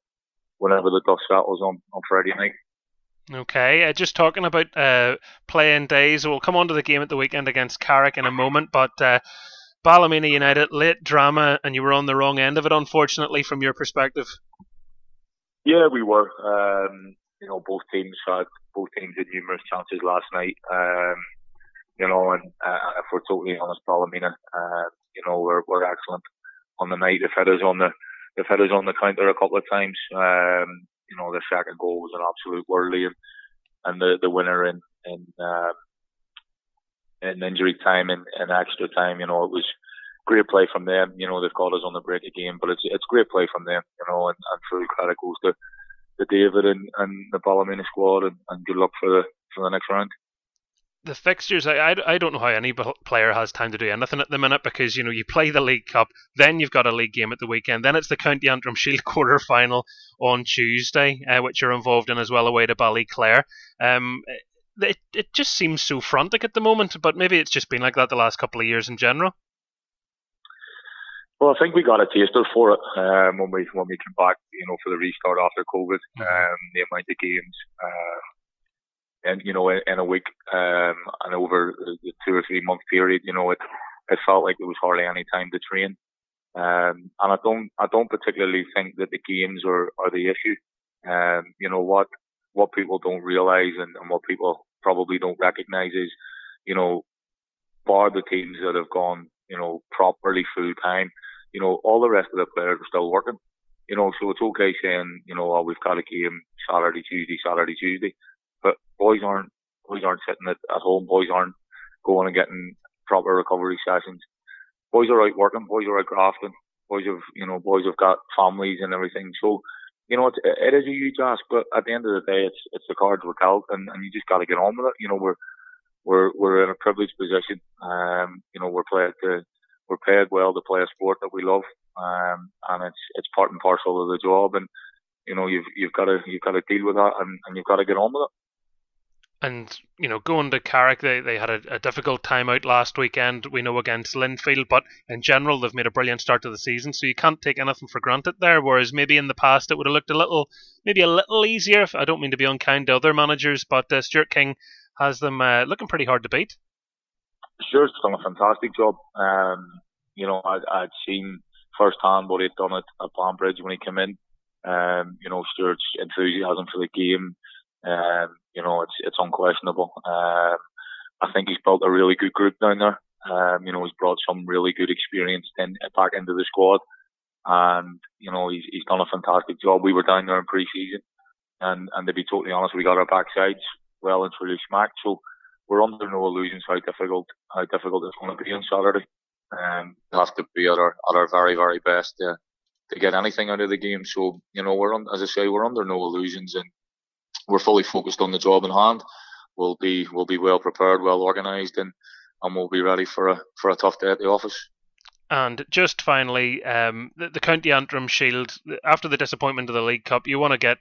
whenever the dust settles on, on Friday night. Okay, uh, just talking about uh, playing days. We'll come on to the game at the weekend against Carrick in a moment, but uh, Ballymena United, late drama, and you were on the wrong end of it, unfortunately, from your perspective. Yeah, we were. Um, you know, both teams had both teams had numerous chances last night. Um, you know, and uh, if we're totally honest, Ballymena, uh, you know, we're, we're excellent on the night. They've hit us on the, they've hit us on the counter a couple of times. Um, you know, the second goal was an absolute worldly and, and the, the winner in, in, um, in injury time and, and extra time, you know, it was great play from them. You know, they've got us on the break again, but it's, it's great play from them, you know, and, and full credit goes to, to David and, and the Ballymena squad and, and good luck for the, for the next round the fixtures, I, I, I don't know how any player has time to do anything at the minute because you know you play the League Cup, then you've got a league game at the weekend, then it's the County Antrim Shield quarter final on Tuesday, uh, which you're involved in as well away to Ballyclare. Um, it it just seems so frantic at the moment, but maybe it's just been like that the last couple of years in general. Well, I think we got a taster for it um, when we when we came back, you know, for the restart after COVID. Mm-hmm. Um, the amount of games, uh, and you know, in, a week um, and over the two or three month period, you know, it it felt like there was hardly any time to train. Um, and I don't I don't particularly think that the games are, are the issue. Um, you know what what people don't realise and, and what people probably don't recognise is, you know, bar the teams that have gone, you know, properly full time, you know, all the rest of the players are still working. You know, so it's okay saying, you know, oh, we've got a game Saturday, Tuesday, Saturday, Tuesday. But boys aren't boys aren't sitting at, at home. Boys aren't going and getting proper recovery sessions. Boys are out working. Boys are out grafting. Boys have you know boys have got families and everything. So you know it, it is a huge ask. But at the end of the day, it's it's the cards we're dealt, and, and you just got to get on with it. You know we're we're we're in a privileged position. Um, you know, we're paid to, we're paid well to play a sport that we love, um, and it's it's part and parcel of the job. And you know, you've you've got to you've got to deal with that, and, and you've got to get on with it. And you know, going to Carrick, they, they had a, a, difficult time out last weekend. We know against Linfield, but in general, they've made a brilliant start to the season. So you can't take anything for granted there. Whereas maybe in the past, it would have looked a little, maybe a little easier. I don't mean to be unkind to other managers, but uh, Stuart King has them uh, looking pretty hard to beat. Stuart's done a fantastic job. Um, you know, I, I'd seen firsthand what he'd done at, at when he came in. Um, you know, Stuart's enthusiasm for the game um, you know, it's it's unquestionable. Um, I think he's built a really good group down there. Um, you know, he's brought some really good experience in, back into the squad, and you know, he's he's done a fantastic job. We were down there in pre-season, and and to be totally honest, we got our backsides well and truly smacked. So we're under no illusions how difficult how difficult it's going to be on Saturday. Um, we have to be at our at our very very best to to get anything out of the game. So you know, we're on, as I say, we're under no illusions, and we're fully focused on the job in hand. We'll be we'll be well prepared, well organised, and and we'll be ready for a for a tough day at the office. And just finally, um, the, the County Antrim Shield. After the disappointment of the League Cup, you want to get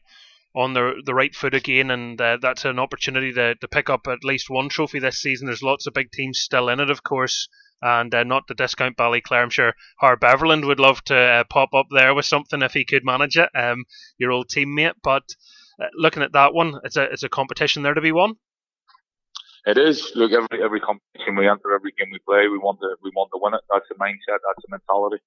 on the the right foot again, and uh, that's an opportunity to, to pick up at least one trophy this season. There's lots of big teams still in it, of course, and uh, not to discount Ballyclare. I'm sure Harb Everland would love to uh, pop up there with something if he could manage it. Um, your old teammate, but uh, looking at that one, it's a it's a competition there to be won. It is. Look, every every competition we enter, every game we play, we want to we want to win it. That's the mindset. That's the mentality.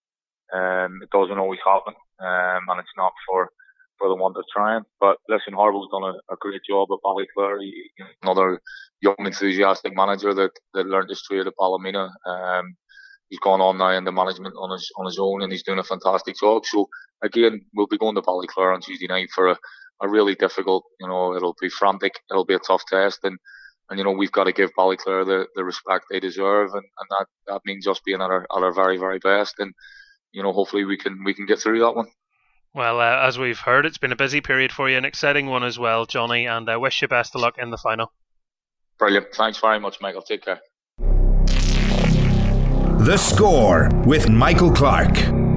Um, it doesn't always happen, um, and it's not for for the one that's trying. But listen, Harville's done a, a great job at Ballyclare. He, another young, enthusiastic manager that that learned his trade at Ballymena. Um, he's gone on now into management on his on his own, and he's doing a fantastic job. So again, we'll be going to Ballyclare on Tuesday night for a are really difficult. You know, it'll be frantic. It'll be a tough test, and and you know we've got to give Ballyclare the, the respect they deserve, and, and that that means us being at our at our very very best, and you know hopefully we can we can get through that one. Well, uh, as we've heard, it's been a busy period for you, an exciting one as well, Jonny, and I uh, wish you best of luck in the final. Brilliant. Thanks very much, Michael. Take care. The score with Michael Clark.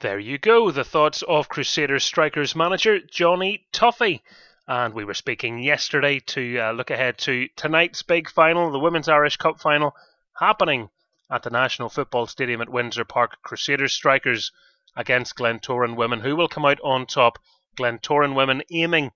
There you go, the thoughts of Crusaders strikers manager Jonny Tuffey. And we were speaking yesterday to uh, look ahead to tonight's big final, the Women's Irish Cup final, happening at the National Football Stadium at Windsor Park. Crusaders strikers against Glentoran women, who will come out on top. Glentoran women aiming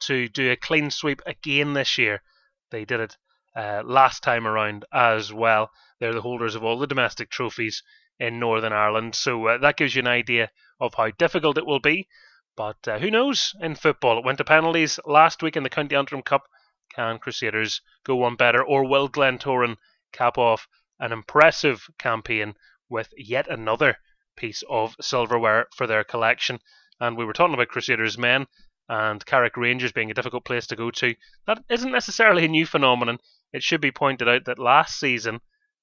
to do a clean sweep again this year. They did it uh, last time around as well. They're the holders of all the domestic trophies in Northern Ireland. So uh, that gives you an idea of how difficult it will be. But uh, who knows in football? It went to penalties last week in the County Antrim Cup. Can Crusaders go one better, or will Glentoran cap off an impressive campaign with yet another piece of silverware for their collection? And we were talking about Crusaders men and Carrick Rangers being a difficult place to go to. That isn't necessarily a new phenomenon. It should be pointed out that last season,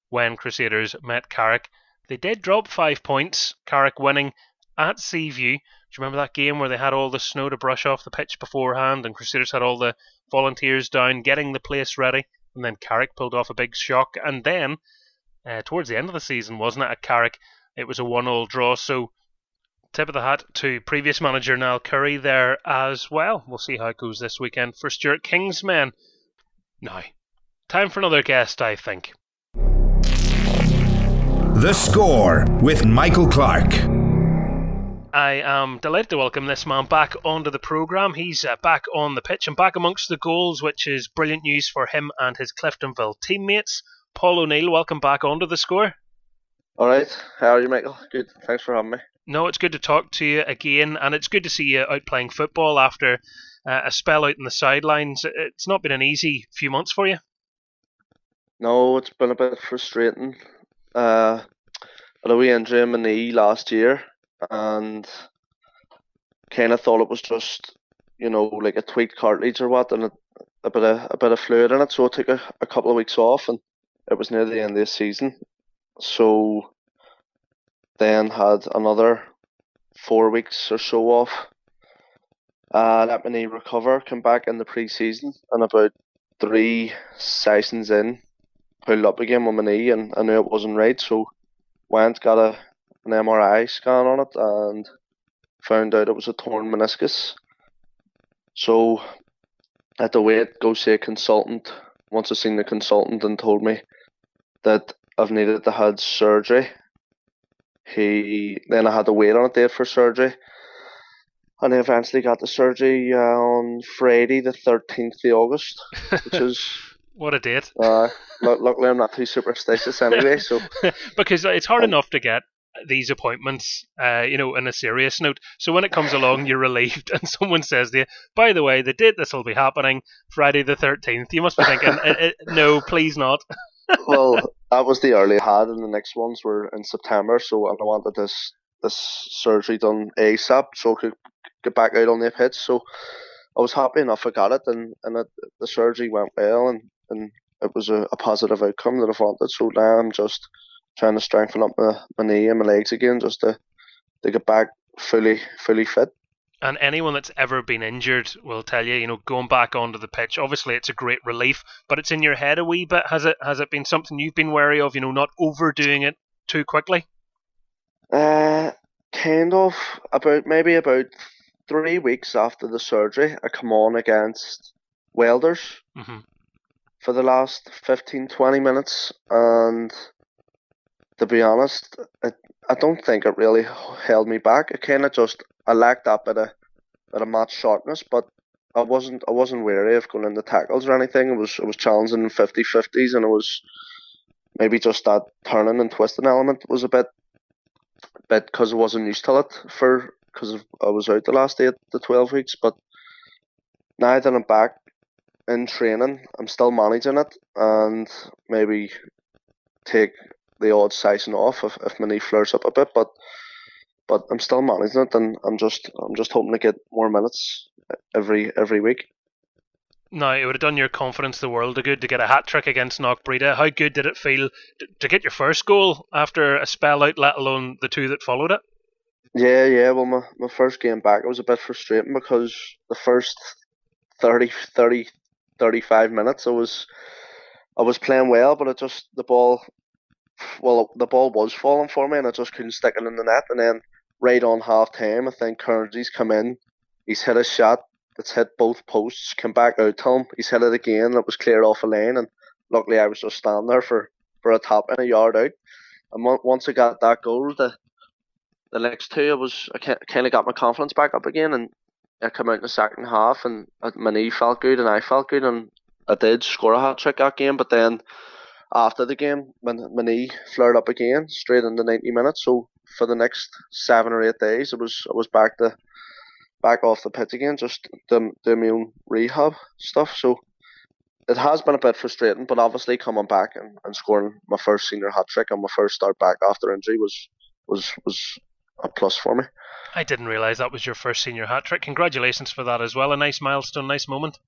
when Crusaders met Carrick, they did drop five points, Carrick winning at Seaview. Do you remember that game where they had all the snow to brush off the pitch beforehand and Crusaders had all the volunteers down getting the place ready? And then Carrick pulled off a big shock. And then, uh, towards the end of the season, wasn't it, at Carrick, it was a one-all draw. So, tip of the hat to previous manager Niall Currie there as well. We'll see how it goes this weekend for Stuart King's men. Now, time for another guest, I think. The Score with Michael Clark. I am delighted to welcome this man back onto the programme. He's uh, back on the pitch and back amongst the goals, which is brilliant news for him and his Cliftonville teammates. Paul O'Neill, welcome back onto the score. All right, how are you, Michael? Good, thanks for having me. No, it's good to talk to you again, and it's good to see you out playing football after uh, a spell out in the sidelines. It's not been an easy few months for you. No, it's been a bit frustrating. Uh, had a in my knee last year, and kind of thought it was just, you know, like a tweaked cartilage or what, and a, a bit of a bit of fluid in it. So I took a, a couple of weeks off, and it was near the end of the season. So then had another four weeks or so off. Uh, let my knee recover, come back in the pre-season, and about three sessions in, pulled up again with my knee, and I knew it wasn't right. So went got a an MRI scan on it and found out it was a torn meniscus. So I had to wait, go see a consultant. Once I seen the consultant and told me that I've needed to have surgery, he then I had to wait on a date for surgery. And I eventually got the surgery uh, on Friday, the 13th of August, which is What a date. uh, luckily I'm not too superstitious anyway. So because it's hard enough to get these appointments, uh, you know, on a serious note. So when it comes along, you're relieved, and someone says to you, "By the way, the date this will be happening, Friday the 13th." You must be thinking, uh, uh, "No, please not." well, that was the early I had, and the next ones were in September. So I wanted this this surgery done ASAP, so I could get back out on the pitch. So I was happy enough I got it, and and it, the surgery went well, and and it was a, a positive outcome that I wanted. So now I'm just trying to strengthen up my, my knee and my legs again, just to to get back fully fully fit. And anyone that's ever been injured will tell you, you know, going back onto the pitch, obviously it's a great relief, but it's in your head a wee bit. Has it has it been something you've been wary of, you know, not overdoing it too quickly? Uh, kind of about maybe about three weeks after the surgery, I come on against welders hmm for the last 15, 20 minutes, and to be honest, it, I don't think it really held me back. It kind of just I lacked that bit of bit of match sharpness, but I wasn't I wasn't wary of going into tackles or anything. It was I was challenging in 50-50s, and it was maybe just that turning and twisting element was a bit bit because I wasn't used to it for because I was out the last eight to twelve weeks. But now that I'm back in training, I'm still managing it and maybe take the odd sizing off if, if my knee flares up a bit. But but I'm still managing it, and I'm just I'm just hoping to get more minutes every every week. Now, it would have done your confidence the world of good to get a hat trick against Knockbreda. How good did it feel t- to get your first goal after a spell out, let alone the two that followed it? Yeah, yeah. Well, my, my first game back, it was a bit frustrating because the first 30, 30, 35 minutes, I was I was playing well, but it just the ball, well, the ball was falling for me, and I just couldn't stick it in the net. And then right on half time, I think Kearnsey's come in, he's hit a shot that's hit both posts, come back out to him, he's hit it again, it was cleared off a lane, and luckily I was just standing there for for a tap and a yard out. And once I got that goal, the the next two, I was I kind of got my confidence back up again, and I come out in the second half, and my knee felt good, and I felt good, and I did score a hat trick that game. But then after the game, my, my knee flared up again, straight into ninety minutes. So for the next seven or eight days, it was I was back to back off the pitch again, just doing my own rehab stuff. So it has been a bit frustrating, but obviously coming back and, and scoring my first senior hat trick and my first start back after injury was was was a plus for me. I didn't realise that was your first senior hat trick. Congratulations for that as well. A nice milestone, nice moment.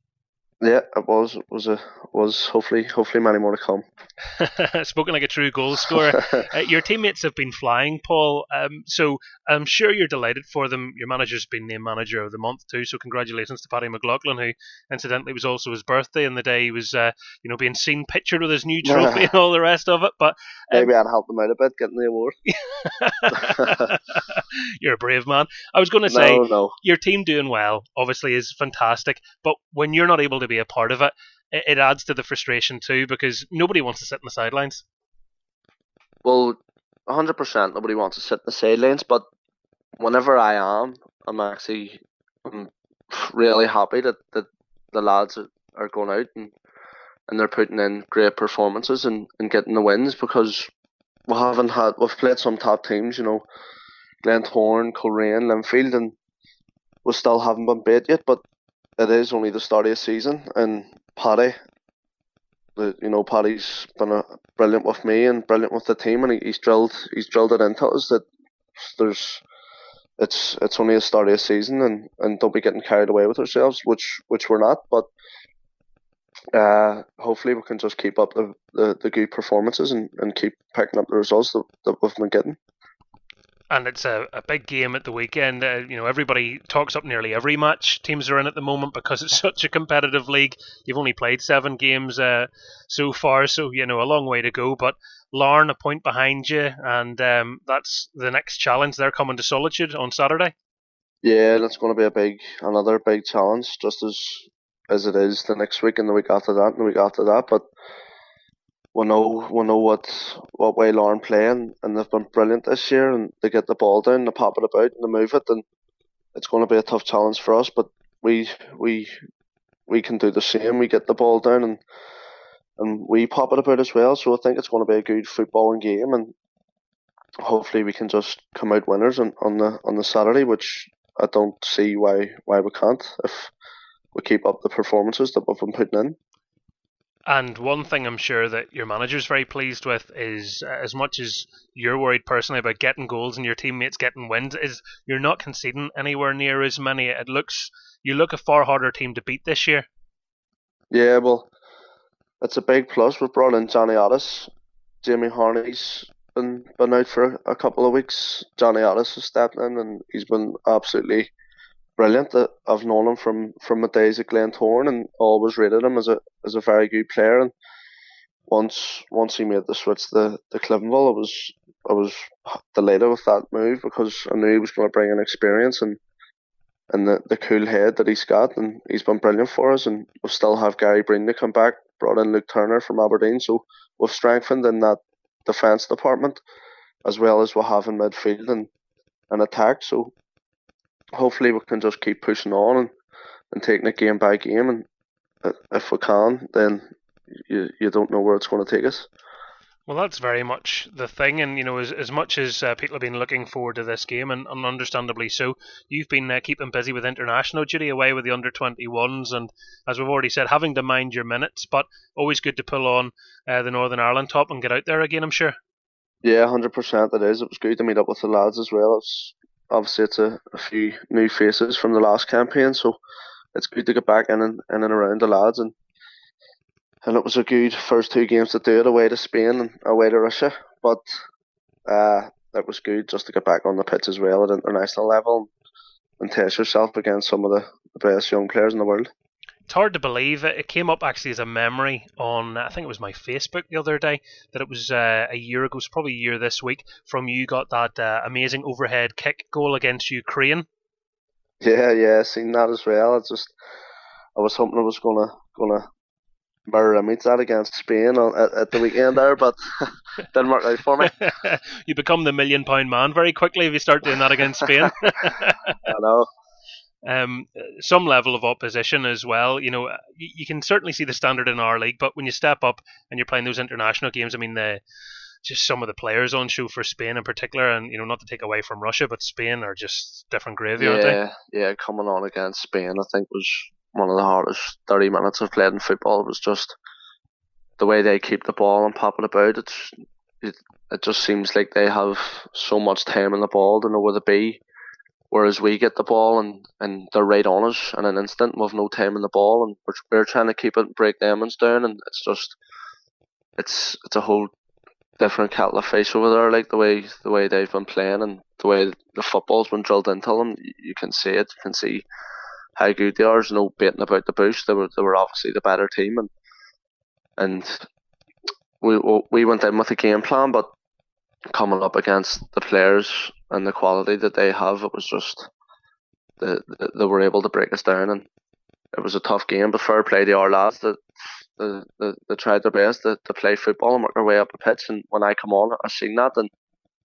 Yeah, it was it was a was hopefully hopefully many more to come. Spoken like a true goal scorer. Uh, your teammates have been flying, Paul. Um, so I'm sure you're delighted for them. Your manager's been named manager of the month too. So congratulations to Paddy McLaughlin, who incidentally was also his birthday, and the day he was, uh, you know, being seen pictured with his new trophy and all the rest of it. But um, Maybe I'd help them out a bit getting the award. you're a brave man. I was going to say no, no. your team doing well obviously is fantastic, but when you're not able to be a part of it, it, it adds to the frustration too because nobody wants to sit in the sidelines. Well, hundred percent nobody wants to sit in the sidelines, but whenever I am, I'm actually I'm really happy that, that the lads are- are going out and and they're putting in great performances and, and getting the wins because we haven't had we've played some top teams, you know, Glentoran, Coleraine, Linfield, and we still haven't been beat yet. But it is only the start of the season, and Paddy, the you know Paddy's been a, brilliant with me and brilliant with the team, and he, he's drilled he's drilled it into us that there's it's it's only the start of the season, and, and don't be getting carried away with ourselves, which which we're not, but. Uh, hopefully we can just keep up the, the, the good performances and, and keep picking up the results that, that we've been getting. And it's a, a big game at the weekend. Uh, you know, everybody talks up nearly every match teams are in at the moment because it's such a competitive league. You've only played seven games uh, so far, so you know a long way to go. But Larne a point behind you, and um, that's the next challenge. They're coming to Solitude on Saturday. Yeah, that's going to be a big, another big challenge, just as as it is the next week and the week after that and the week after that. But we know we know what what way Larne playing, and they've been brilliant this year. And they get the ball down, they pop it about, and they move it, and it's going to be a tough challenge for us. But we we we can do the same. We get the ball down, and and we pop it about as well. So I think it's going to be a good footballing game, and hopefully we can just come out winners on, on the on the Saturday, which I don't see why why we can't if we keep up the performances that we've been putting in. And one thing I'm sure that your manager's very pleased with is, uh, as much as you're worried personally about getting goals and your teammates getting wins, is you're not conceding anywhere near as many. It looks you look a far harder team to beat this year. Yeah, well, that's a big plus. We've brought in Jonny Addis. Jamie Harney's been been out for a, couple of weeks. Jonny Addis has stepped in and he's been absolutely brilliant. I've known him from from my days at Glentoran and always rated him as a as a very good player. And once once he made the switch to the Cliftonville, I was I was delighted with that move because I knew he was going to bring an experience and and the, the cool head that he's got, and he's been brilliant for us. And we still have Gary Breen to come back, brought in Luke Turner from Aberdeen, so we've strengthened in that defence department as well as we have in midfield and, and attack. So hopefully we can just keep pushing on and, and taking it game by game. And if we can, then you you don't know where it's going to take us. Well, that's very much the thing, and you know, as as much as uh, people have been looking forward to this game, and, and understandably so, you've been uh, keeping busy with international duty away with the under twenty ones, and as we've already said, having to mind your minutes, but always good to pull on uh, the Northern Ireland top and get out there again. I'm sure. Yeah, hundred percent. It is. It was good to meet up with the lads as well. It's obviously it's a, a few new faces from the last campaign, so it's good to get back in and in and around the lads and and it was a good first two games to do it away to Spain and away to Russia. But uh, it was good just to get back on the pitch as well at international level and test yourself against some of the, the best young players in the world it's hard to believe. It came up actually as a memory on, I think it was my Facebook the other day, that it was uh, a year ago, it's probably a year this week, from you got that uh, amazing overhead kick goal against Ukraine. Yeah, yeah, seen that as well. It's just, I was hoping I was gonna gonna mirror image that against Spain on, at, at the weekend there, but didn't work out for me. you become the million pound man very quickly if you start doing that against Spain. I know um, some level of opposition as well. You know, you, you, can certainly see the standard in our league, but when you step up and you're playing those international games, I mean, the just some of the players on show for Spain in particular, and you know, not to take away from Russia, but Spain are just different gravy, yeah, aren't they? Yeah, coming on against Spain, I think was one of the hardest 30 minutes I've played in football. It was just the way they keep the ball and pop it about. It's it, it just seems like they have so much time in the ball to know where to be Whereas we get the ball and, and they're right on us in an instant. We've no time in the ball and we're, we're trying to keep it and break them down and it's just it's it's a whole different kettle of fish over there. Like the way the way they've been playing and the way the football's been drilled into them, you can see it. You can see how good they are. There's no baiting about the bush. They were they were obviously the better team and and we we went in with a game plan, but coming up against the players and the quality that they have, it was just they, they were able to break us down, and it was a tough game. But fair play to our lads that they, they, they tried their best to, to play football and work their way up the pitch. And when I come on, I've seen that, and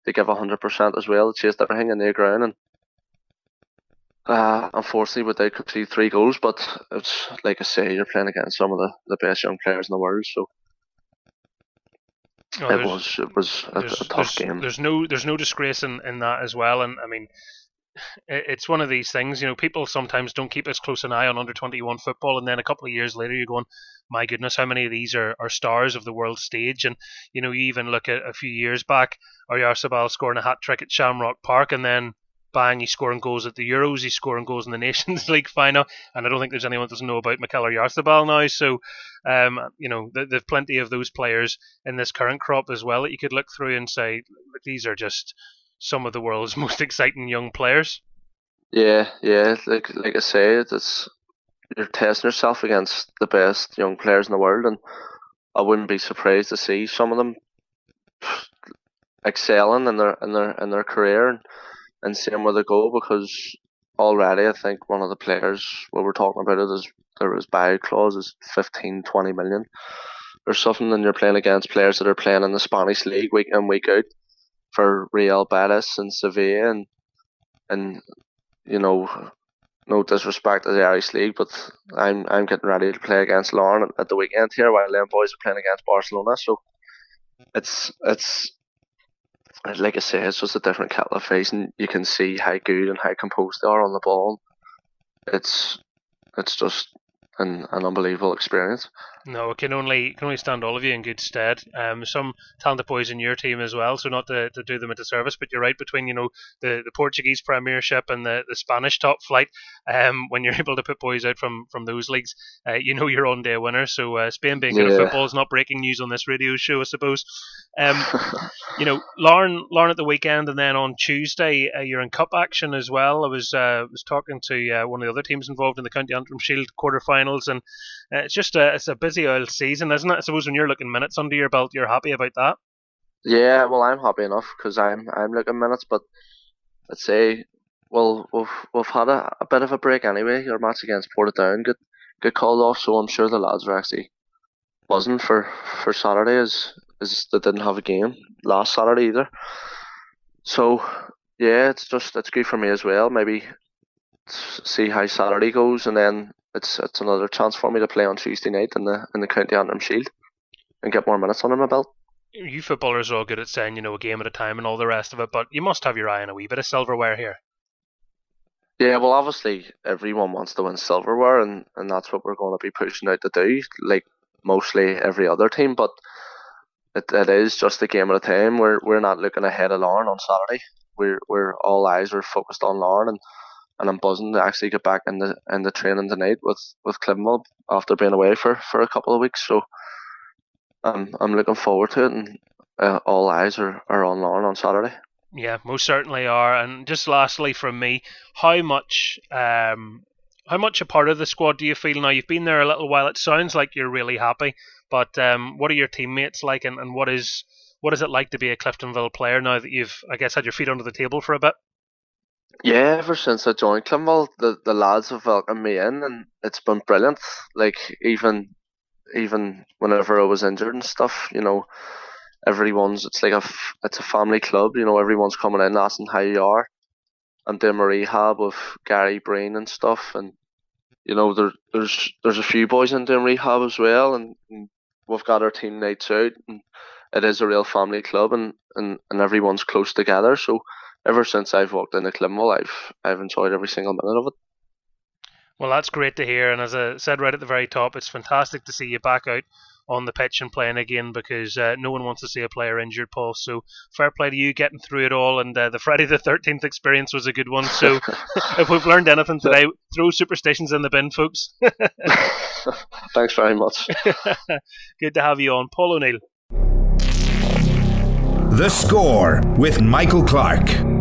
they give hundred percent as well. They chased everything in their ground, and uh, unfortunately, they could see three goals. But it's like I say, you're playing against some of the, the best young players in the world, so Oh, it was it was a, a tough game. There's no there's no disgrace in, in that as well, and I mean. It's one of these things, you know. People sometimes don't keep as close an eye on under twenty one football, and then a couple of years later, you're going, "My goodness, how many of these are, are stars of the world stage?" And you know, you even look at a few years back, Oyarzabal scoring a hat trick at Shamrock Park, and then bang, he's scoring goals at the Euros, he's scoring goals in the Nations League final, and I don't think there's anyone that doesn't know about Mikel Oyarzabal now. So, um, you know, there's plenty of those players in this current crop as well that you could look through and say, these are just some of the world's most exciting young players. Yeah, yeah. Like like I say, it's you're testing yourself against the best young players in the world, and I wouldn't be surprised to see some of them excelling in their in their in their career and, and seeing where they go because already I think one of the players we were talking about it is there was buy clause is 15, 20 million or something and you're playing against players that are playing in the Spanish league week in week out for Real Betis and Sevilla and and you know no disrespect to the Irish League, but I'm I'm getting ready to play against Larne at the weekend here while them boys are playing against Barcelona. So it's it's like I say, it's just a different kettle of fish, and you can see how good and how composed they are on the ball. It's it's just an, an unbelievable experience. No, it can only can only stand all of you in good stead. Um, some talented boys in your team as well, so not to, to do them a disservice, but you're right between you know the, the Portuguese Premiership and the, the Spanish top flight. Um, when you're able to put boys out from from those leagues, uh, you know you're on day winner. So uh, Spain being good at football is not breaking news on this radio show, I suppose. Um, you know, Larne, Larne at the weekend, and then on Tuesday uh, you're in cup action as well. I was uh, was talking to uh, one of the other teams involved in the County Antrim Shield quarterfinals, and uh, it's just a it's a busy old season, isn't it? I suppose when you're looking minutes under your belt, you're happy about that. Yeah, well, I'm happy enough because I'm I'm looking minutes, but let's say, well, we've we've had a, a bit of a break anyway. Your match against Portadown get get called off, so I'm sure the lads are actually buzzing for for Saturday as as they didn't have a game last Saturday either. So yeah, it's just it's good for me as well. Maybe see how Saturday goes, and then it's it's another chance for me to play on Tuesday night in the in the County Antrim Shield and get more minutes under my belt. You footballers are all good at saying you know a game at a time and all the rest of it, but you must have your eye on a wee bit of silverware here. Yeah, well, obviously everyone wants to win silverware, and, and that's what we're going to be pushing out to do, like mostly every other team. But it, it is just a game at a time. We're we're not looking ahead of Larne on Saturday. We're we're all eyes are focused on Larne, and and I'm buzzing to actually get back in the in the training tonight with with Cliftonville after being away for, for a couple of weeks. So I'm I'm looking forward to it, and uh, all eyes are, are on Larne on Saturday. Yeah, most certainly are. And just lastly from me, how much um how much a part of the squad do you feel now? You've been there a little while. It sounds like you're really happy, but um, what are your teammates like, and, and what is what is it like to be a Cliftonville player now that you've, I guess, had your feet under the table for a bit? Yeah, ever since I joined Cliftonville, the, the lads have welcomed me in, and it's been brilliant. Like even even whenever I was injured and stuff, you know, everyone's it's like a it's a family club. You know, everyone's coming in asking how you are. I'm doing my rehab with Gary Breen and stuff, and you know, there there's there's a few boys in doing rehab as well, and, and we've got our team nights out, and it is a real family club, and, and, and everyone's close together. So ever since I've walked into Cliftonville, I've I've enjoyed every single minute of it. Well, that's great to hear, and as I said right at the very top, it's fantastic to see you back out on the pitch and playing again because uh, no one wants to see a player injured, Paul. So fair play to you getting through it all, and uh, the Friday the Thirteenth experience was a good one. So if we've learned anything today, throw superstitions in the bin, folks. Thanks very much. good to have you on, Paul O'Neill. The Score with Michael Clark.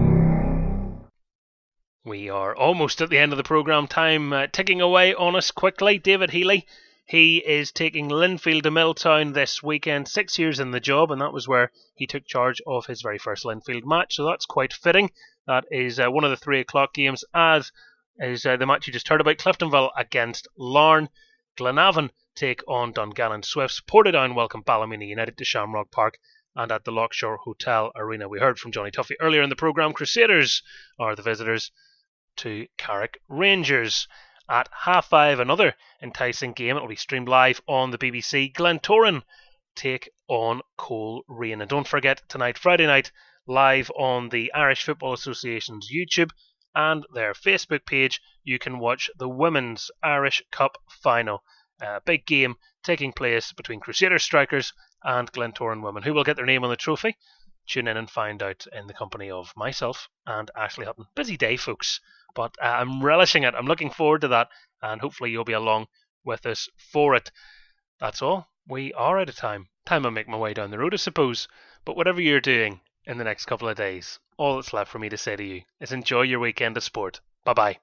We are almost at the end of the programme. Time uh, ticking away on us quickly. David Healy, he is taking Linfield to Milltown this weekend. Six years in the job, and that was where he took charge of his very first Linfield match. So that's quite fitting. That is uh, one of the three o'clock games, as is uh, the match you just heard about Cliftonville against Larne. Glenavon take on Dungannon Swifts. Portadown welcome Ballymena United to Shamrock Park and at the Loughshore Hotel Arena. We heard from Jonny Tuffey earlier in the programme. Crusaders are the visitors to Carrick Rangers. At half five, another enticing game. It will be streamed live on the BBC. Glentoran take on Coleraine. And don't forget, tonight, Friday night, live on the Irish Football Association's YouTube and their Facebook page, you can watch the Women's Irish Cup final. A big game taking place between Crusader Strikers and Glentoran women. Who will get their name on the trophy? Tune in and find out in the company of myself and Ashley Hutton. Busy day, folks, but uh, I'm relishing it. I'm looking forward to that, and hopefully you'll be along with us for it. That's all. We are out of time. Time I make my way down the road, I suppose. But whatever you're doing, in the next couple of days. All that's left for me to say to you is enjoy your weekend of sport. Bye bye.